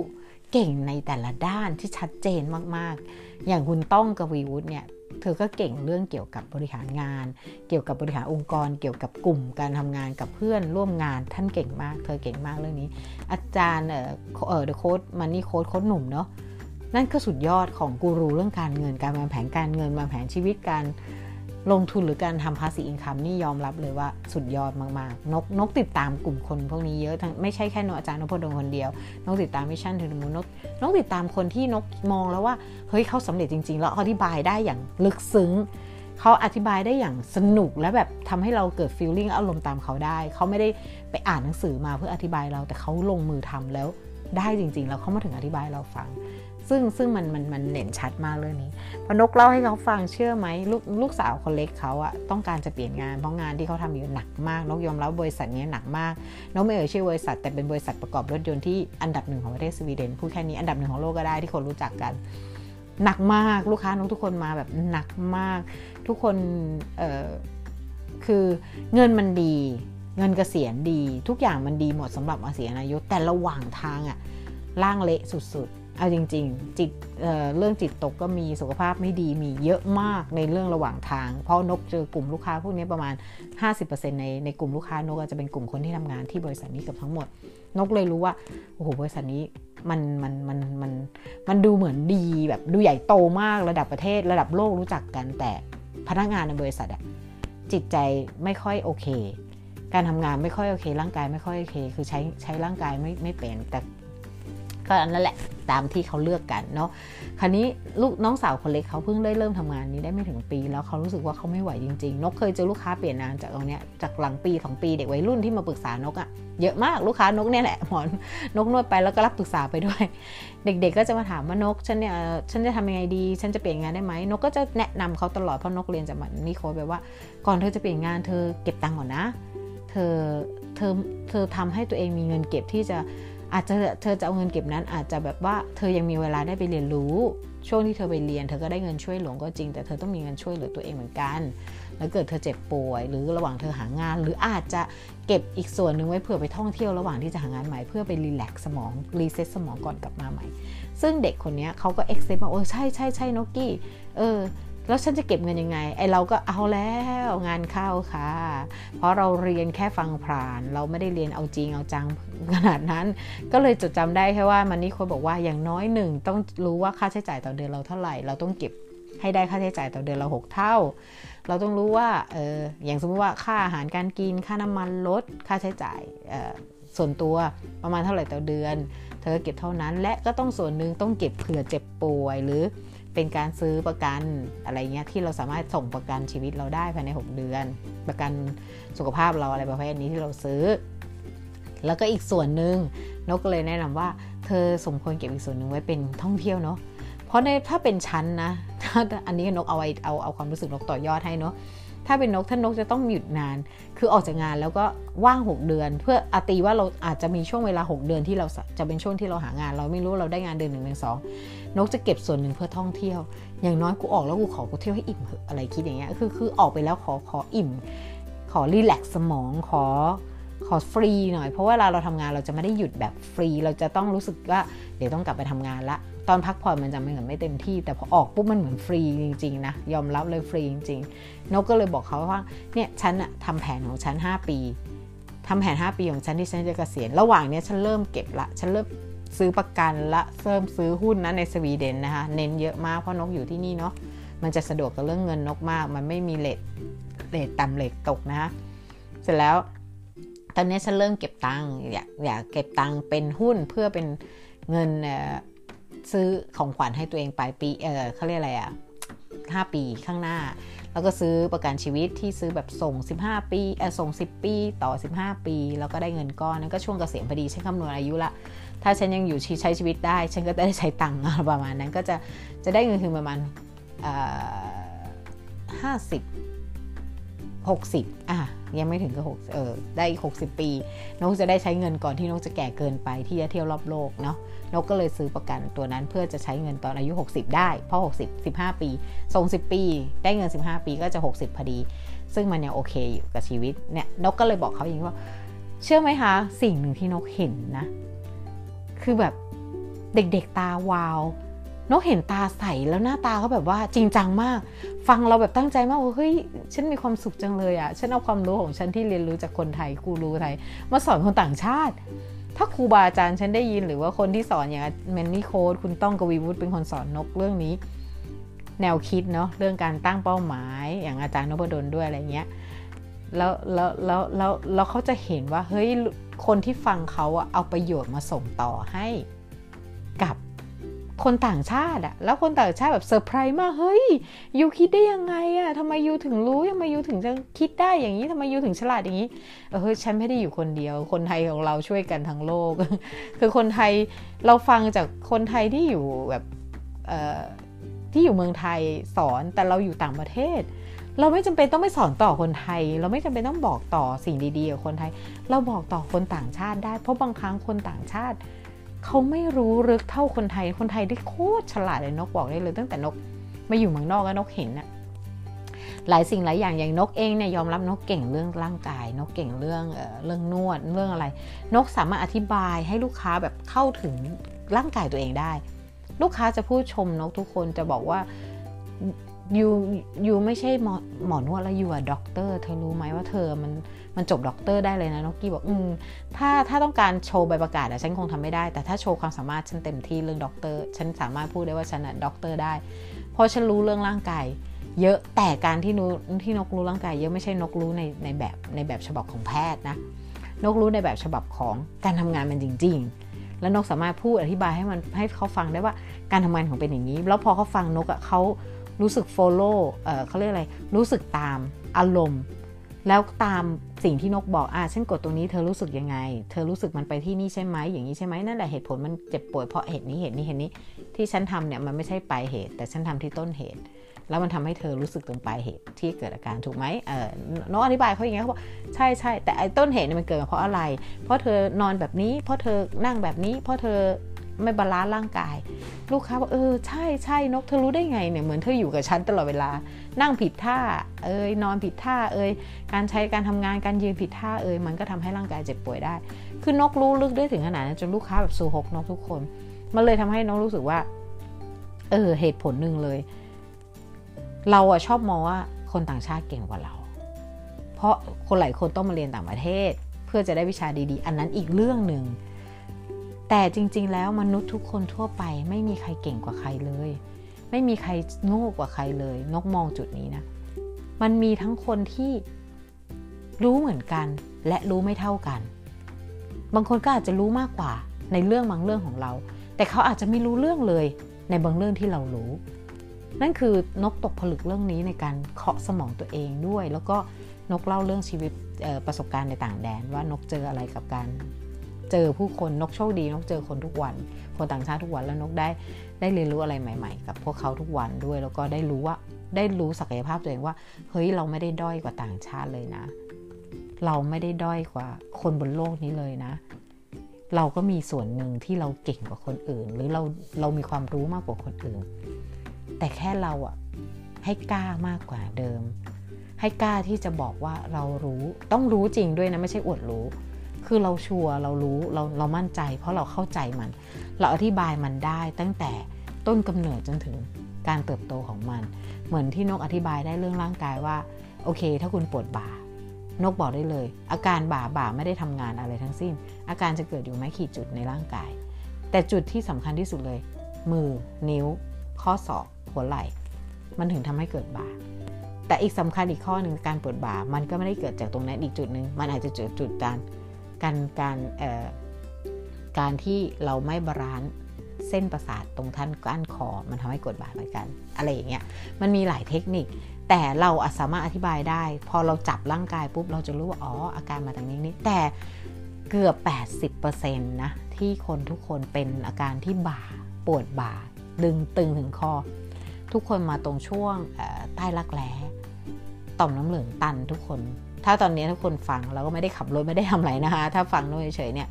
เก่งในแต่ละด้านที่ชัดเจนมากๆ อย่างคุณต้องกวีวุฒิเนี่ยเธอก็เก่งเรื่องเกี่ยวกับบริหารงาน เกี่ยวกับบริหารองค์กร เกี่ยวกับกลุ่มการทำงานกับเพื่อนร่วมงานท่านเก่งมาก เธอเก่งมากเรื่องนี้ อาจารย์เออเออเดอะโค้ดมันนี่โค้ดโค้ดหนุ่มเนาะนั่นก็สุดยอดของกูรูเรื่องการเงินการวางแผนการเงินวางแผนชีวิตการ ลงทุนหรือการทำภาษี income นี่ยอมรับเลยว่าสุดยอดมากๆ นกนกติดตามกลุ่มคนพวกนี้เยอะทั้งไม่ใช่แค่นอาจารย์นพดลคนเดียว นกติดตาม Mission To The Moon กนกติดตามคนที่นกมองแล้วว่าเฮ้ยเขาสำเร็จจริง ๆ แล้วอธิบายได้อย่างลึกซึ้งเขาอธิบายได้อย่างสนุกและแบบทำให้เราเกิด feeling อารมณ์ตามเขาได้ เขาไม่ได้ไปอ่านหนังสือมาเพื่ออธิบายเราแต่เขาลงมือทำแล้วได้จริง ๆ แล้วเขามาถึงอธิบายเราฟัง ซึ่งซึ่งมันมันมันเด่นชัดมากเรื่องนี้พอนกเล่าให้เขาฟังเชื่อไหมลูกลูกสาวคนเล็กเขาอะต้องการจะเปลี่ยนงานเพราะงานที่เขาทำอยู่หนักมาก นกยอมรับบริษัทนี้หนักมากนกไม่เอ่ยชื่อบริษัท แต่เป็นบริษัทประกอบรถยนต์ที่อันดับหนึ่งของประเทศสวีเดนพูดแค่นี้อันดับหนึ่งของโลกก็ได้ที่คนรู้จักกัน หนักมากลูกค้านกทุกคนมาแบบหนักมาก ทุกคนเออคือเงินมันดี เงินเกษียณดี ทุกอย่างมันดีหมดสำหรับเกษียณอายุแต่ระหว่างทางอะร่างเละสุดๆ เอาจริง ๆ จิตเเรื่องจิตตกก็มีสุขภาพไม่ดีมีเยอะมากในเรื่องระหว่างทาง เพราะนกเจอกลุ่มลูกค้าพวกนี้ประมาณ 50%ในในกลุ่มลูกค้านกจะเป็นกลุ่มคนที่ทำงานที่บริษัทนี้กับทั้งหมด นกเลยรู้ว่าโอ้โหบริษัทนี้มันมันมันมันมันดูเหมือนดีแบบดูใหญ่โตมากระดับประเทศระดับโลกรู้จักกันแต่พนักงานในบริษัทอะจิตใจไม่ค่อยโอเค การทำงานไม่ค่อยโอเค ร่างกายไม่ค่อยโอเค คือใช้ใช้ร่างกายไม่ไม่เป็นแต่ ก็นั่นแหละตามที่เขาเลือกกันเนาะคราวนี้ลูกน้องสาวคนเล็กเขาเพิ่งได้เริ่มทำงานนี้ได้ไม่ถึงปีแล้วเขารู้สึกว่าเขาไม่ไหวจริงๆ นกเคยเจอลูกค้าเปลี่ยนงานจากตรงนี้จากหลังปีสองปีเด็กวัยรุ่นที่มาปรึกษานกอะเยอะมากลูกค้านกเนี่ยแหละหมอนนกนวดไปแล้วก็รับปรึกษาไปด้วย เด็กๆก็จะมาถามว่านกฉันเนี่ยฉันจะทำยังไงดี ฉันจะเปลี่ยนงานได้ไหมนกก็จะแนะนำเขาตลอดเพราะนกเรียนจากมันนี่โค้ดแบบว่า ก่อนเธอจะเปลี่ยนงานเธอเก็บตังค์ก่อนนะ เธอเธอเธอทำให้ตัวเองมีเงินเก็บที่จะ อาจจะเธอจะเอาเงินเก็บนั้น อาจจะแบบว่าเธอยังมีเวลาได้ไปเรียนรู้ ช่วงที่เธอไปเรียน เธอก็ได้เงินช่วยหลวงก็จริง แต่เธอต้องมีเงินช่วยเหลือตัวเองเหมือนกัน แล้วเกิดเธอเจ็บป่วย หรือระหว่างเธอหางาน หรืออาจจะเก็บอีกส่วนหนึ่งไว้เผื่อไปท่องเที่ยวระหว่างที่จะหางานใหม่เพื่อไป relax สมอง reset สมองก่อนกลับมาใหม่ ซึ่งเด็กคนนี้เขาก็ accept มาโอ้ใช่ใช่ใช่นกกี้เออ แล้วฉันจะเก็บเงินยังไง ไอเราก็เอาแล้วงานเข้าค่ะ เพราะเราเรียนแค่ฟังผ่าน เราไม่ได้เรียนเอาจริงเอาจังขนาดนั้น ก็เลยจดจำได้แค่ว่ามันนี่คนบอกว่าอย่างน้อยหนึ่งต้องรู้ว่าค่าใช้จ่ายต่อเดือนเราเท่าไหร่ เราต้องเก็บให้ได้ค่าใช้จ่ายต่อเดือนเราหกเท่า เราต้องรู้ว่าเอออย่างสมมติว่าค่าอาหารการกินค่าน้ำมันรถค่าใช้จ่ายส่วนตัวประมาณเท่าไหร่ต่อเดือน เธอเก็บเท่านั้น และก็ต้องส่วนหนึ่งต้องเก็บเผื่อเจ็บป่วยหรือ เป็นการซื้อประกันอะไรเงี้ยที่เราสามารถส่งประกันชีวิตเราได้ภายใน 6 เดือน ประกันสุขภาพเราอะไรประเภทนี้ที่เราซื้อ แล้วก็อีกส่วนหนึ่งนกเลยแนะนำว่า เธอสมควรเก็บอีกส่วนหนึ่งไว้เป็นท่องเที่ยวเนาะเพราะในถ้าเป็นชั้นนะอันนี้นกเอาไว้เอาเอาความรู้สึกนกต่อยอดให้เนาะถ้าเป็นนกท่านนกจะต้องหยุดนาน คือออกจากงานแล้วก็ว่าง 6 เดือน เพื่ออาตีว่าเราอาจจะมีช่วงเวลา 6 เดือนที่เราจะเป็นช่วงที่เราหางาน เราไม่รู้เราได้งานเดือนหนึ่งเดือนสอง นกจะเก็บส่วนหนึ่งเพื่อท่องเที่ยว อย่างน้อยกูออกแล้วกูขอกูเที่ยวให้อิ่มอะไรคิดอย่างเงี้ยคือคือออกไปแล้วขอขออิ่ม ขอ relax สมองขอขอฟรีหน่อย เพราะว่าเวลาเราทำงานเราจะไม่ได้หยุดแบบฟรี เราจะต้องรู้สึกว่าเดี๋ยวต้องกลับไปทำงานละ ตอนพักผ่อนมันจะไม่เหมือนไม่เต็มที่ แต่พอออกปุ๊บมันเหมือนฟรีจริงๆนะยอมรับเลยฟรีจริงๆนกก็เลยบอกเขาว่าเนี่ยฉันอะทำแผนของฉัน 5 ปีทำแผน 5 ปีของฉันที่ฉันจะเกษียณระหว่างนี้ฉันเริ่มเก็บละ ฉันเริ่ม ซื้อประกันและเริ่มซื้อหุ้นนะในสวีเดนนะคะเน้นเยอะมากเพราะนกอยู่ที่นี่เนาะมันจะสะดวกกับเรื่องเงินนกมาก มันไม่มี rate rate ต่ำ rate ตกนะคะเสร็จแล้วตอนนี้ฉันเริ่มเก็บตังค์อยากอยากเก็บตังค์เป็นหุ้นเพื่อเป็นเงินซื้อของขวัญให้ตัวเองปลายปีเออเขาเรียกอะไรอะ่ะห้าปีข้างหน้า แล้วก็ซื้อประกันชีวิตที่ซื้อแบบส่ง 15 ปีเออส่ง 10 ปีต่อ 15 ปี แล้วก็ได้เงินก้อนนั้นก็ช่วงเกษียณพอดีฉันคำนวณอายุละ ถ้าฉันยังอยู่ใช้ชีวิตได้ ฉันก็ได้ใช้ตังค์ประมาณนั้นก็จะจะได้เงินถึงประมาณห้าสิบหกสิบอะยังไม่ถึงกับหกเออได้อีกหกสิบปี นกจะได้ใช้เงินก่อนที่นกจะแก่เกินไปที่จะเที่ยวรอบโลกเนาะนกก็เลยซื้อประกันตัวนั้นเพื่อจะใช้เงินตอนอายุ 60 ได้เพราะ60 15 ปีส่ง10 ปี ได้เงิน 15 ปีก็จะ 60พอดี ซึ่งมันยังโอเคอยู่กับชีวิตเนี่ยนกก็เลยบอกเขาอย่างนี้ว่า เชื่อไหมคะ สิ่งหนึ่งที่นกเห็นนะ คือแบบเด็กๆตาวาว นกเห็นตาใสแล้วหน้าตาเขาแบบว่าจริงจังมาก ฟังเราแบบตั้งใจมากว่าเฮ้ยฉันมีความสุขจังเลยอะ่ะฉันเอาความรู้ของฉันที่เรียนรู้จากคนไทยกูรู้ไทย มาสอนคนต่างชาติ ถ้าครูบาอาจารย์ฉันได้ยินหรือว่าคนที่สอนอย่างแมนนี่โค้ดคุณต้องกวีวุฒิเป็นคนสอนนกเรื่องนี้ แนวคิดเนาะเรื่องการตั้งเป้าหมาย อย่างอาจารย์นพดลด้วยอะไรเงี้ย แล้วแล้วแล้วแล้วแล้วเขาจะเห็นว่าเฮ้ยคนที่ฟังเขาอะเอาประโยชน์มาส่งต่อให้กับคนต่างชาติอะแล้วคนต่างชาติแบบเซอร์ไพรส์มาก เฮ้ยยูคิดได้ยังไงอะทำไมยูถึงรู้ทำไมยูถึงจะคิดได้อย่างนี้ทำไมยูถึงฉลาดอย่างนี้เออฉันไม่ได้อยู่คนเดียว คนไทยของเราช่วยกันทั้งโลก คือคนไทยเราฟังจากคนไทยที่อยู่แบบที่อยู่เมืองไทยสอนแต่เราอยู่ต่างประเทศ เราไม่จำเป็นต้องไปสอนต่อคนไทย เราไม่จำเป็นต้องบอกต่อสิ่งดีๆกับคนไทย เราบอกต่อคนต่างชาติได้ เพราะบางครั้งคนต่างชาติ เขาไม่รู้ลึกเท่าคนไทย คนไทยได้โคตรฉลาดเลยนกบอกได้เลย ตั้งแต่นกมาอยู่เมืองนอกแล้วนกเห็นอะหลายสิ่งหลายอย่างอย่างนกเองเนี่ยยอมรับนกเก่งเรื่องร่างกาย นกเก่งเรื่องเออเรื่องนวดเรื่องอะไร นกสามารถอธิบายให้ลูกค้าแบบเข้าถึงร่างกายตัวเองได้ ลูกค้าจะพูดชมนกทุกคนจะบอกว่า you you ไม่ใช่หมอหมอนวดแล้ว you อะด็อกเตอร์เธอรู้ไหมว่าเธอมันมันจบด็อกเตอร์ได้เลยนะนกกี้บอกอืมถ้าถ้าต้องการโชว์ใบประกาศอะฉันคงทำไม่ได้ แต่ถ้าโชว์ความสามารถฉันเต็มที่เรื่องด็อกเตอร์ฉันสามารถพูดได้ว่าฉันอะด็อกเตอร์ได้ เพราะฉันรู้เรื่องร่างกายเยอะแต่การที่นูที่นกรู้ร่างกายเยอะไม่ใช่นกรู้ในในแบบในแบบฉบับของแพทย์นะนกรู้ในแบบฉบับของการทำงานมันจริง ๆ แล้วนกสามารถพูดอธิบายให้มันให้เขาฟังได้ว่าการทำงานของเป็นอย่างนี้ แล้วพอเขาฟังนกอะเขา รู้สึก follow เอ่เขาเรียกอะไร รู้สึกตามอารมณ์ แล้วตามสิ่งที่นกบอก อ่าฉันกดตรงนี้เธอรู้สึกยังไง เธอรู้สึกมันไปที่นี่ใช่ไหม อย่างนี้ใช่ไหมนั่นแหละเหตุผลมันเจ็บป่วยเพราะเหตุนี้เหตุนี้เหตุนี้ ที่ฉันทำเนี่ยมันไม่ใช่ปลายเหตุ แต่ฉันทำที่ต้นเหตุ แล้วมันทำให้เธอรู้สึกตรงปลายเหตุที่เกิดอาการถูกไหมเออนกอธิบายเขาอย่างเงี้ยเขาบอกใช่ใช่แต่ไอ้ต้นเหตุเนี่ยมันเกิดมาเพราะอะไร เพราะเธอนอนแบบนี้ เพราะเธอนั่งแบบนี้ เพราะเธอ ไม่ balance ร่างกาย ลูกค้าบอกเออใช่ใช่นกเธอรู้ได้ไงเนี่ยเหมือนเธออยู่กับฉันตลอดเวลา นั่งผิดท่า เอ้ยนอนผิดท่าเอ้ยการใช้การทำงานการยืนผิดท่าเอ้ยมันก็ทำให้ร่างกายเจ็บป่วยได้ คือนกรู้ลึกได้ถึงขนาดนั้นจนลูกค้าแบบสูหกนกทุกคน มันเลยทำให้นกรู้สึกว่า เออเหตุผลหนึ่งเลย เราอะชอบมองว่าคนต่างชาติเก่งกว่าเรา เพราะคนหลายคนต้องมาเรียนต่างประเทศ เพื่อจะได้วิชาดีๆ อันนั้นอีกเรื่องหนึ่ง แต่จริง ๆ แล้วมนุษย์ทุกคนทั่วไป ไม่มีใครเก่งกว่าใครเลย ไม่มีใครโง่กว่าใครเลย นกมองจุดนี้นะ มันมีทั้งคนที่รู้เหมือนกันและรู้ไม่เท่ากัน บางคนก็อาจจะรู้มากกว่าในเรื่องบางเรื่องของเรา แต่เขาอาจจะไม่รู้เรื่องเลยในบางเรื่องที่เรารู้ นั่นคือนกตกผลึกเรื่องนี้ในการเคาะสมองตัวเองด้วย แล้วก็นกเล่าเรื่องชีวิตประสบการณ์ในต่างแดนว่านกเจออะไรกับการ เจอผู้คนนกโชคดีนกเจอคนทุกวัน คนต่างชาติทุกวันแล้วนกได้ได้เรียนรู้อะไรใหม่ ๆ กับพวกเขาทุกวันด้วย แล้วก็ได้รู้ว่าได้รู้ศักยภาพตัวเองว่าเฮ้ยเราไม่ได้ด้อยกว่าต่างชาติเลยนะ เราไม่ได้ด้อยกว่าคนบนโลกนี้เลยนะ เราก็มีส่วนหนึ่งที่เราเก่งกว่าคนอื่น หรือเราเรามีความรู้มากกว่าคนอื่น แต่แค่เราอะให้กล้ามากกว่าเดิม ให้กล้าที่จะบอกว่าเรารู้ต้องรู้จริงด้วยนะไม่ใช่อวดรู้ คือเราชัวร์เรารู้เราเรามั่นใจ เพราะเราเข้าใจมัน เราอธิบายมันได้ตั้งแต่ต้นกำเนิดจนถึงการเติบโตของมัน เหมือนที่นกอธิบายได้เรื่องร่างกายว่า โอเค ถ้าคุณปวดบ่านกบอกได้เลย อาการบ่าบ่าไม่ได้ทำงานอะไรทั้งสิ้น อาการจะเกิดอยู่ไม่ขีดจุดในร่างกาย แต่จุดที่สำคัญที่สุดเลย มือ นิ้ว ข้อศอก หัวไหล่ มันถึงทำให้เกิดบ่า แต่อีกสำคัญอีกข้อหนึ่งการปวดบ่ามันก็ไม่ได้เกิดจากตรงนั้นอีกจุดหนึ่งมันอาจจะเกิดจุดการ การการการที่เราไม่บาลานซ์เส้นประสาทตรงท่านก้านคอมันทำให้กดบาดเหมือนกัน อะไรอย่างเงี้ยมันมีหลายเทคนิค แต่เราสามารถอธิบายได้ พอเราจับร่างกายปุ๊บเราจะรู้ว่าอ๋ออาการมาทางนี้นี่แต่เกือบ 80%นะที่คนทุกคนเป็นอาการที่บ่าปวดบ่า ดึงตึงถึงคอ ทุกคนมาตรงช่วงใต้รักแร้ต่อมน้ำเหลืองตันทุกคน ถ้าตอนนี้ทุกคนฟังเราก็ไม่ได้ขับรถไม่ได้ทำอะไรนะคะ ถ้าฟังโดยเฉยเนี่ย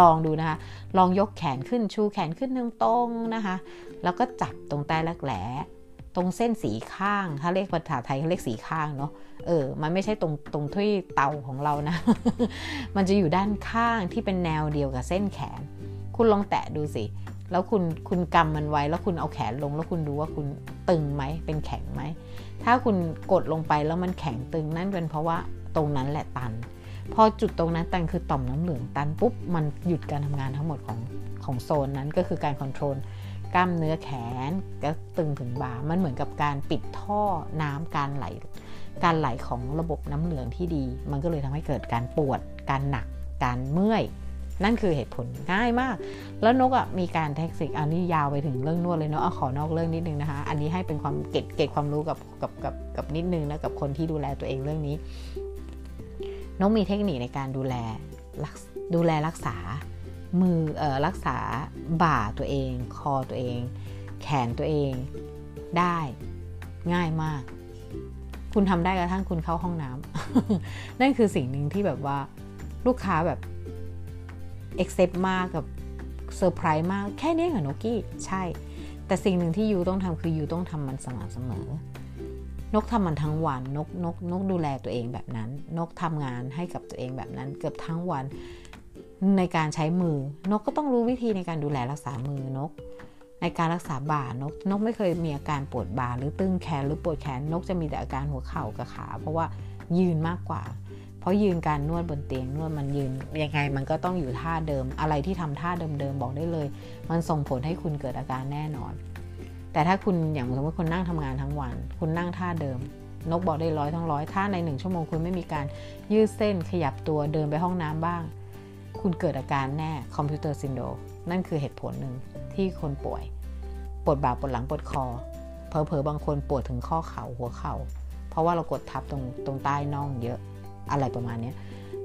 ลองดูนะคะ ลองยกแขนขึ้นชูแขนขึ้นตรงๆนะคะ แล้วก็จับตรงใต้รักแหลตรงเส้นสีข้าง ถ้าเรียกภาษาไทยเขาเรียกสีข้างเนาะ เออ มันไม่ใช่ตรงตรงที่เตาของเรานะ มันจะอยู่ด้านข้างที่เป็นแนวเดียวกับเส้นแขน คุณลองแตะดูสิ แล้วคุณคุณกำมันไว้ แล้วคุณเอาแขนลง แล้วคุณดูว่าคุณตึงไหม เป็นแข็งไหม ถ้าคุณกดลงไปแล้วมันแข็งตึงนั่นเป็นเพราะว่า ตรงนั้นแหละตัน พอจุดตรงนั้นตันคือต่อมน้ำเหลืองตันปุ๊บมันหยุดการทำงานทั้งหมดของของโซนนั้นก็คือการคอนโทรลกล้ามเนื้อแขนก็ตึงถึงบ่ามันเหมือนกับการปิดท่อน้ำการไหล การไหลของระบบน้ำเหลืองที่ดี มันก็เลยทำให้เกิดการปวด การหนัก การเมื่อย นั่นคือเหตุผลง่ายมาก แล้วนกอะมีการเทคนิคอันนี้ยาวไปถึงเรื่องนวดเลยเนาะเอาขอนอกเรื่องนิดนึงนะคะ อันนี้ให้เป็นความเก็บเก็บความรู้กับกับกับกับนิดนึงนะกับคนที่ดูแลตัวเองเรื่องนี้ นกมีเทคนิคในการดูแลดูแลรักษามืออรักษาบ่าตัวเอง คอตัวเอง แขนตัวเองได้ง่ายมาก คุณทำได้กระทั่งคุณเข้าห้องน้ำนั่นคือสิ่งหนึ่งที่แบบว่าลูกค้าแบบ accept มากกับเซอร์ไพรส์มากแค่นี้เหรอนกี้ ใช่ แต่สิ่งหนึ่งที่ you ต้องทำคือ you ต้องทำมันสม่ำเสมอ นกทำมันทั้งวันนกนกนกดูแลตัวเองแบบนั้น นกทำงานให้กับตัวเองแบบนั้น เกือบทั้งวันในการใช้มือนกก็ต้องรู้วิธีในการดูแลรักษามือนก ในการรักษาบ่านก นกไม่เคยมีอาการปวดบ่าหรือตึงแขนหรือปวดแขนนกจะมีแต่อาการหัวเข่ากับขา เพราะว่ายืนมากกว่า เพราะยืนการนวดบนเตียงนวดมันยืนยังไงมันก็ต้องอยู่ท่าเดิม อะไรที่ทำท่าเดิมๆบอกได้เลย มันส่งผลให้คุณเกิดอาการแน่นอน แต่ถ้าคุณอย่างสมมติคุณนั่งทำงานทั้งวัน คุณนั่งท่าเดิม นกบอกได้ร้อยทั้งร้อยถ้าในหนึ่งชั่วโมงคุณไม่มีการยืดเส้นขยับตัวเดินไปห้องน้ำบ้าง คุณเกิดอาการแน่คอมพิวเตอร์ซินโดนั่นคือเหตุผลหนึ่งที่คนป่วยปวดบ่าปวดหลังปวดคอเพราะเพราะบางคนปวดถึงข้อเข่าหัวเข่า เพราะว่าเรากดทับตรงตรงใต้น่องเยอะอะไรประมาณนี้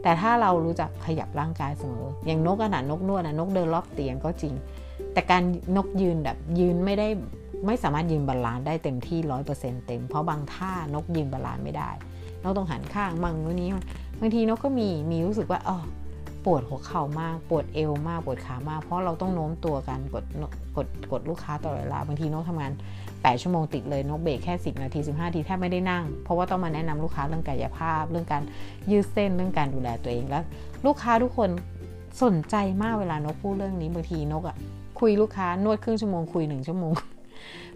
แต่ถ้าเรารู้จักขยับร่างกายเสมอ อย่างนกขนาดนกนวดนะนกเดินรอบเตียงก็จริง แต่การนกยืนแบบยืนไม่ได้ ไม่สามารถยืน balance ได้เต็มที่ร้อยเปอร์เซ็นต์เต็ม เพราะบางท่านกยืน balance ไม่ได้ นกต้องหันข้างบางวันนี้บางทีนกก็มีมีรู้สึกว่าอ๋อปวดหัวเข่ามากปวดเอวมากปวดขามาก เพราะเราต้องโน้มตัวกันกดกดกดลูกค้าตลอดเวลาบางทีนกทำงาน 8 ชั่วโมงติดเลยนกเบรกแค่ 10 นาที 15นาทีแทบไม่ได้นั่ง เพราะว่าต้องมาแนะนำลูกค้าเรื่องกายภาพ เรื่องการยืดเส้นเรื่องการดูแลตัวเองแล้ว ลูกค้าทุกคนสนใจมากเวลานกพูดเรื่องนี้บางทีนกอะ่ะคุยลูกค้านวดครึ่งชั่วโมงคุยหนึ่งชั่วโมง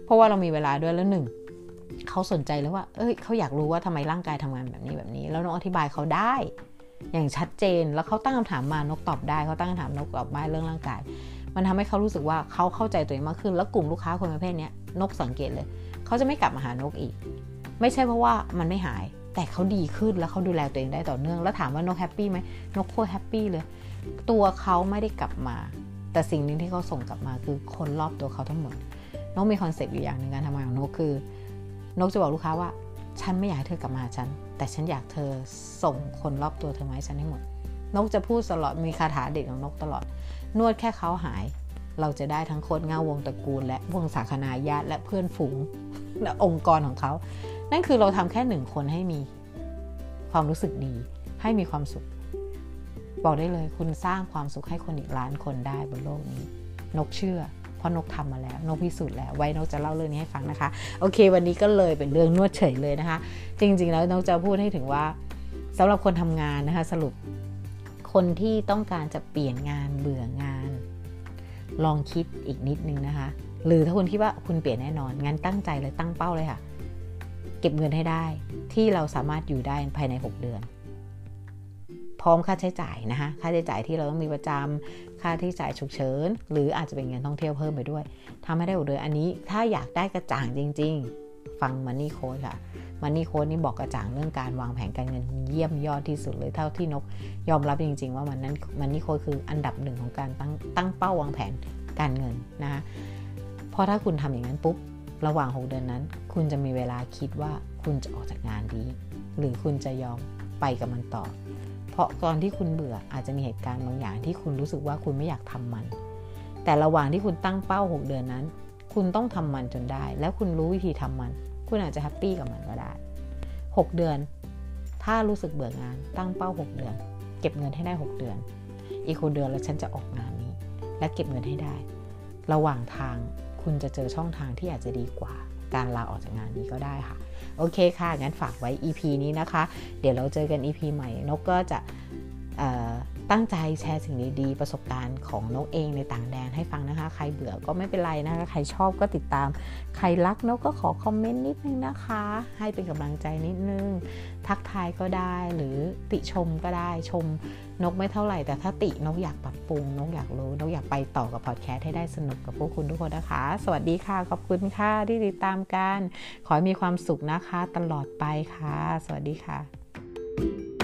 เพราะว่าเรามีเวลาด้วยแล้วหนึ่งเขาสนใจแล้วว่า เอ้ยเขาอยากรู้ว่าทำไมร่างกายทำงานแบบนี้แบบนี้ แล้วนกอธิบายเขาได้ อย่างชัดเจน แล้วเขาตั้งคำถามมานกตอบได้เขาตั้งคำถามนกตอบได้เรื่องร่างกาย มันทำให้เขารู้สึกว่าเขาเข้าใจตัวเองมากขึ้น แล้วกลุ่มลูกค้าคนประเภทนี้นกสังเกตเลย เขาจะไม่กลับมาหานกอีก ไม่ใช่เพราะว่ามันไม่หาย แต่เขาดีขึ้นแล้วเขาดูแลตัวเองได้ต่อเนื่อง แล้วถามว่านก happy ไหมนกโคตร happy เลย ตัวเขาไม่ได้กลับมา แต่สิ่งหนึ่งที่เขาส่งกลับมาคือคนรอบตัวเขาทั้งหมด นกมี concept อยู่อย่างหนึ่งการทำงานของนกคือนกจะบอกลูกค้าว่า ฉันไม่อยากให้เธอกลับมาฉัน แต่ฉันอยากเธอส่งคนรอบตัวเธอมาให้ฉันให้หมด นกจะพูดตลอดมีคาถาเด็กของนกตลอด นวดแค่เขาหาย เราจะได้ทั้งโคตรเงาวงตระกูล และวงสาคนาญาติและเพื่อนฝูงและองค์กรของเขา นั่นคือเราทำแค่หนึ่งคนให้มีความรู้สึกดี ให้มีความสุข บอกได้เลยคุณสร้างความสุขให้คนอีกล้านคนได้บนโลกนี้ นกเชื่อ ราะนกทำมาแล้วนกพิสูจน์แล้วไว้นกจะเล่าเรื่องนี้ให้ฟังนะคะ โอเค วันนี้ก็เลยเป็นเรื่องนวดเฉยเลยนะคะ จริง ๆ แล้วนกจะพูดให้ถึงว่าสำหรับคนทำงานนะคะ สรุปคนที่ต้องการจะเปลี่ยนงานเบื่องาน ลองคิดอีกนิดนึงนะคะ หรือถ้าคุณคิดว่าคุณเปลี่ยนแน่นอนงั้นตั้งใจเลยตั้งเป้าเลยค่ะ เก็บเงินให้ได้ที่เราสามารถอยู่ได้ภายใน 6 เดือนพร้อมค่าใช้จ่ายนะคะค่าใช้จ่ายที่เราต้องมีประจำ ค่าที่จ่ายฉุกเฉิน หรืออาจจะเป็นเงินท่องเที่ยวเพิ่มไปด้วยทำให้ได้หมดเลยอันนี้ถ้าอยากได้กระจ่างจริง ๆ ฟังมันนี่โค้ดค่ะมันนี่โค้ดนี่บอกกระจ่างเรื่องการวางแผนการเงินเยี่ยมยอดที่สุดเลยเท่าที่นกยอมรับจริง ๆ ว่ามันนั้นมันนี่โค้ดคืออันดับหนึ่งของการตั้งตั้งเป้าวางแผนการเงินนะคะเพราะถ้าคุณทำอย่างนั้นปุ๊บระหว่าง 6 เดือนนั้น คุณจะมีเวลาคิดว่าคุณจะออกจากงานดี หรือคุณจะยอมไปกับมันต่อ เพราะตอนที่คุณเบื่ออาจจะมีเหตุการณ์บางอย่างที่คุณรู้สึกว่าคุณไม่อยากทำมัน แต่ระหว่างที่คุณตั้งเป้า 6 เดือนนั้น คุณต้องทำมันจนได้ แล้วคุณรู้วิธีทำมัน คุณอาจจะแฮปปี้กับมันก็ได้ 6 เดือน ถ้ารู้สึกเบื่องาน ตั้งเป้า 6 เดือน เก็บเงินให้ได้ 6 เดือน อีกหกเดือนแล้วฉันจะออกงานนี้ และเก็บเงินให้ได้ ระหว่างทางคุณจะเจอช่องทางที่อาจจะดีกว่า การลาออกจากงานนี้ก็ได้ค่ะ โอเคค่ะ งั้นฝากไว้ EP นี้นะคะ เดี๋ยวเราเจอกัน EP ใหม่ นกก็จะตั้งใจแชร์สิ่งดีๆ ประสบการณ์ของนกเองในต่างแดนให้ฟังนะคะ ใครเบื่อก็ไม่เป็นไรนะคะ ใครชอบก็ติดตาม ใครรักนกก็ขอคอมเมนต์นิดนึงนะคะ ให้เป็นกำลังใจนิดนึง ทักทายก็ได้หรือติชมก็ได้ชม นกไม่เท่าไหร่แต่ถ้าตินกอยากปรับปรุงนกอยากรู้นกอยากไปต่อกับพอดแคสต์ให้ได้สนุกกับพวกคุณทุกคนนะคะ สวัสดีค่ะ ขอบคุณค่ะที่ติดตามกัน ขอให้มีความสุขนะคะ ตลอดไปค่ะ สวัสดีค่ะ